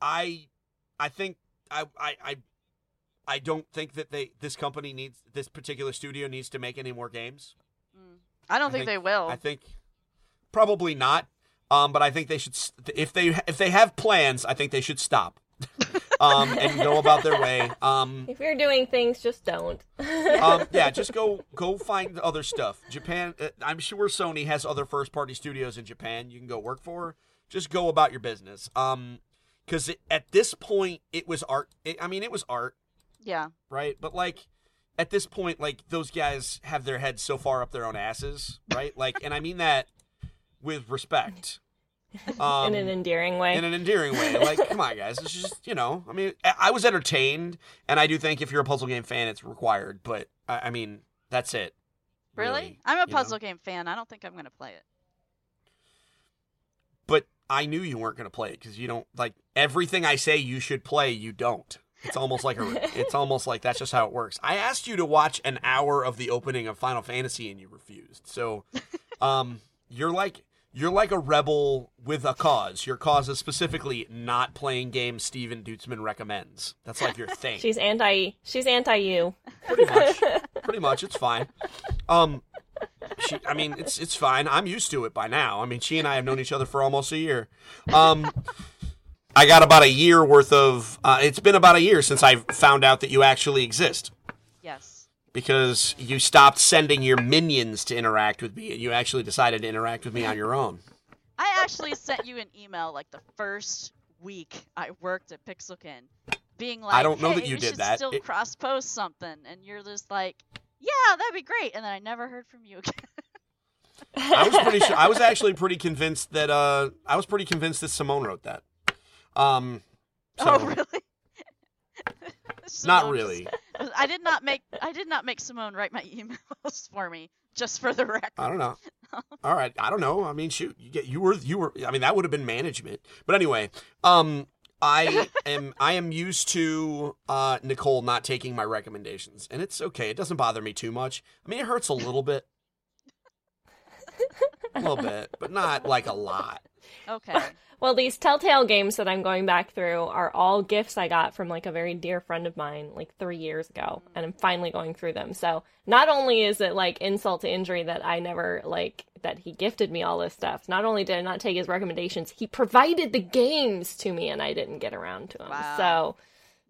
I, I think I, I, I, I don't think that they this company needs this particular studio needs to make any more games. I don't I think, think- they will. I think probably not. Um, but I think they should if they if they have plans, I think they should stop. [LAUGHS] um, and go about their way. Um, If you're doing things, just don't. um, yeah, [LAUGHS] just go go find other stuff. Japan, uh, I'm sure Sony has other first party studios in Japan you can go work for. Just go about your business. Um, because at this point it was art. It, I mean, it was art, yeah. right? But like at this point, like those guys have their heads so far up their own asses, right? Like, and I mean that with respect. Um, [LAUGHS] in an endearing way. in an endearing way. Like, come on, guys. It's just, you know, I mean, I I was entertained, and I do think if you're a puzzle game fan, it's required. But I, I mean, that's it. Really? I'm a you know? puzzle game fan. I don't think I'm going to play it. But I knew you weren't going to play it because you don't like everything I say you should play. You don't. It's almost like a. [LAUGHS] It's almost like that's just how it works. I asked you to watch an hour of the opening of Final Fantasy, and you refused. So, [LAUGHS] um, you're like. You're like a rebel with a cause. Your cause is specifically not playing games Steven Dutzman recommends. That's like your thing. [LAUGHS] she's anti. She's anti you. pretty much [LAUGHS] pretty much it's fine um she i mean it's it's fine i'm used to it by now i mean she and i have known each other for almost a year um i got about a year worth of uh, it's been about a year since i found out that you actually exist. Because you stopped sending your minions to interact with me and you actually decided to interact with me on your own I actually sent you an email like the first week I worked at Pixelkin, being like, I don't know hey, that you did should that. Still It- cross post something, and you're just like, yeah, that'd be great. And then I never heard from you again. [LAUGHS] i was pretty sure i was actually pretty convinced that uh i was pretty convinced that simone wrote that um so, oh, really? [LAUGHS] not really I did not make I did not make Simone write my [LAUGHS] emails for me, just for the record. I don't know. [LAUGHS] All right, I don't know. I mean, shoot, you get you were you were. I mean, that would have been management. But anyway, um, I [LAUGHS] am I am used to uh Nicole not taking my recommendations, and it's okay. It doesn't bother me too much. I mean, it hurts a little bit, a little bit, but not like a lot. Okay. Well, these Telltale games that I'm going back through are all gifts I got from like a very dear friend of mine like three years ago, and I'm finally going through them. So not only is it like insult to injury that I never like that he gifted me all this stuff, not only did I not take his recommendations, he provided the games to me and I didn't get around to them. Wow. So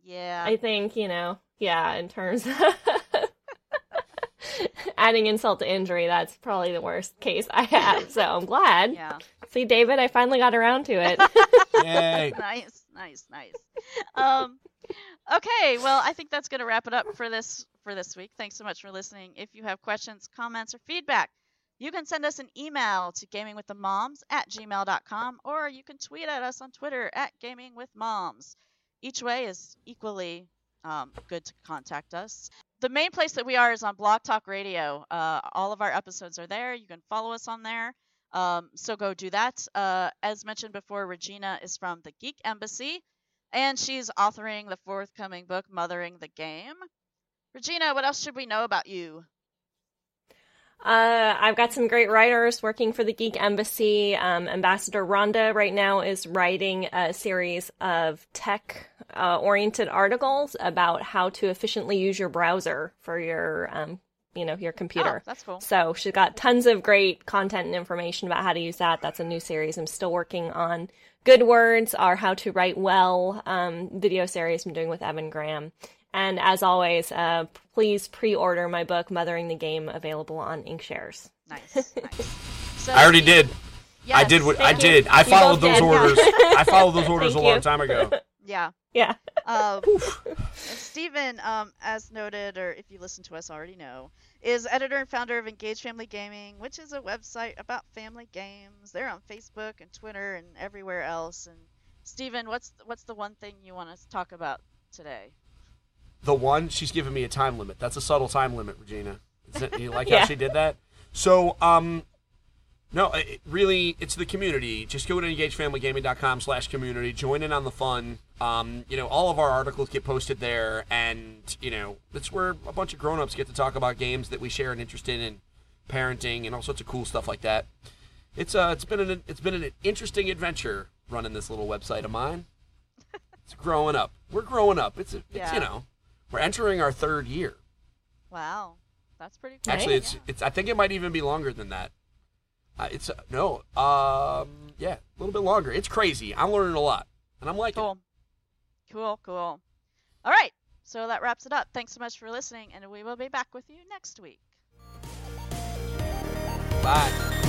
Yeah. I think, you know, yeah, in terms of [LAUGHS] adding insult to injury, that's probably the worst case I have. So I'm glad. yeah. See, David, I finally got around to it. [LAUGHS] Yay! nice, nice, nice. Um, okay, well, I think that's gonna wrap it up for this for this week. Thanks so much for listening. If you have questions, comments, or feedback, you can send us an email to gamingwiththemoms at gmail.com or you can tweet at us on Twitter at gamingwithmoms. Each way is equally um, good to contact us. The main place that we are is on Blog Talk Radio. Uh, all of our episodes are there. You can follow us on there. Um, so go do that. Uh, as mentioned before, Regina is from the Geek Embassy, and she's authoring the forthcoming book, Mothering the Game. Regina, what else should we know about you? Uh, I've got some great writers working for the Geek Embassy. Um, Ambassador Rhonda right now is writing a series of tech uh, oriented articles about how to efficiently use your browser for your, um, you know, your computer. Oh, that's cool. So she's got tons of great content and information about how to use that. That's a new series. I'm still working on Good Words, our How to Write Well um, video series I'm doing with Evan Graham. And as always, uh, please pre-order my book, Mothering the Game, available on Inkshares. Nice. [LAUGHS] nice. So I already Steve- did. I did what I you. did. I You followed those did. orders. [LAUGHS] I followed those orders a long time ago. Yeah. Yeah. Um, [LAUGHS] and Steven, um, as noted, or if you listen to us already know, is editor and founder of Engage Family Gaming, which is a website about family games. They're on Facebook and Twitter and everywhere else. And Steven, what's what's the one thing you want to talk about today? The one she's giving me a time limit. That's a subtle time limit, Regina. Is it, you like [LAUGHS] Yeah. how she did that? So, um, no, it, really, it's the community. Just go to engagefamilygaming.com slash community. Join in on the fun. Um, you know, all of our articles get posted there, and you know, that's where a bunch of grown-ups get to talk about games that we share an interest in, and parenting, and all sorts of cool stuff like that. It's uh, it's been an it's been an interesting adventure running this little website of mine. [LAUGHS] It's growing up. We're growing up. It's, it's Yeah. you know, we're entering our third year. Wow, that's pretty cool. Actually, it's it's. I think it might even be longer than that. Uh, it's uh, no, um, yeah, a little bit longer. It's crazy. I'm learning a lot, and I'm liking. it. Cool. Cool. All right, so that wraps it up. Thanks so much for listening, and we will be back with you next week. Bye.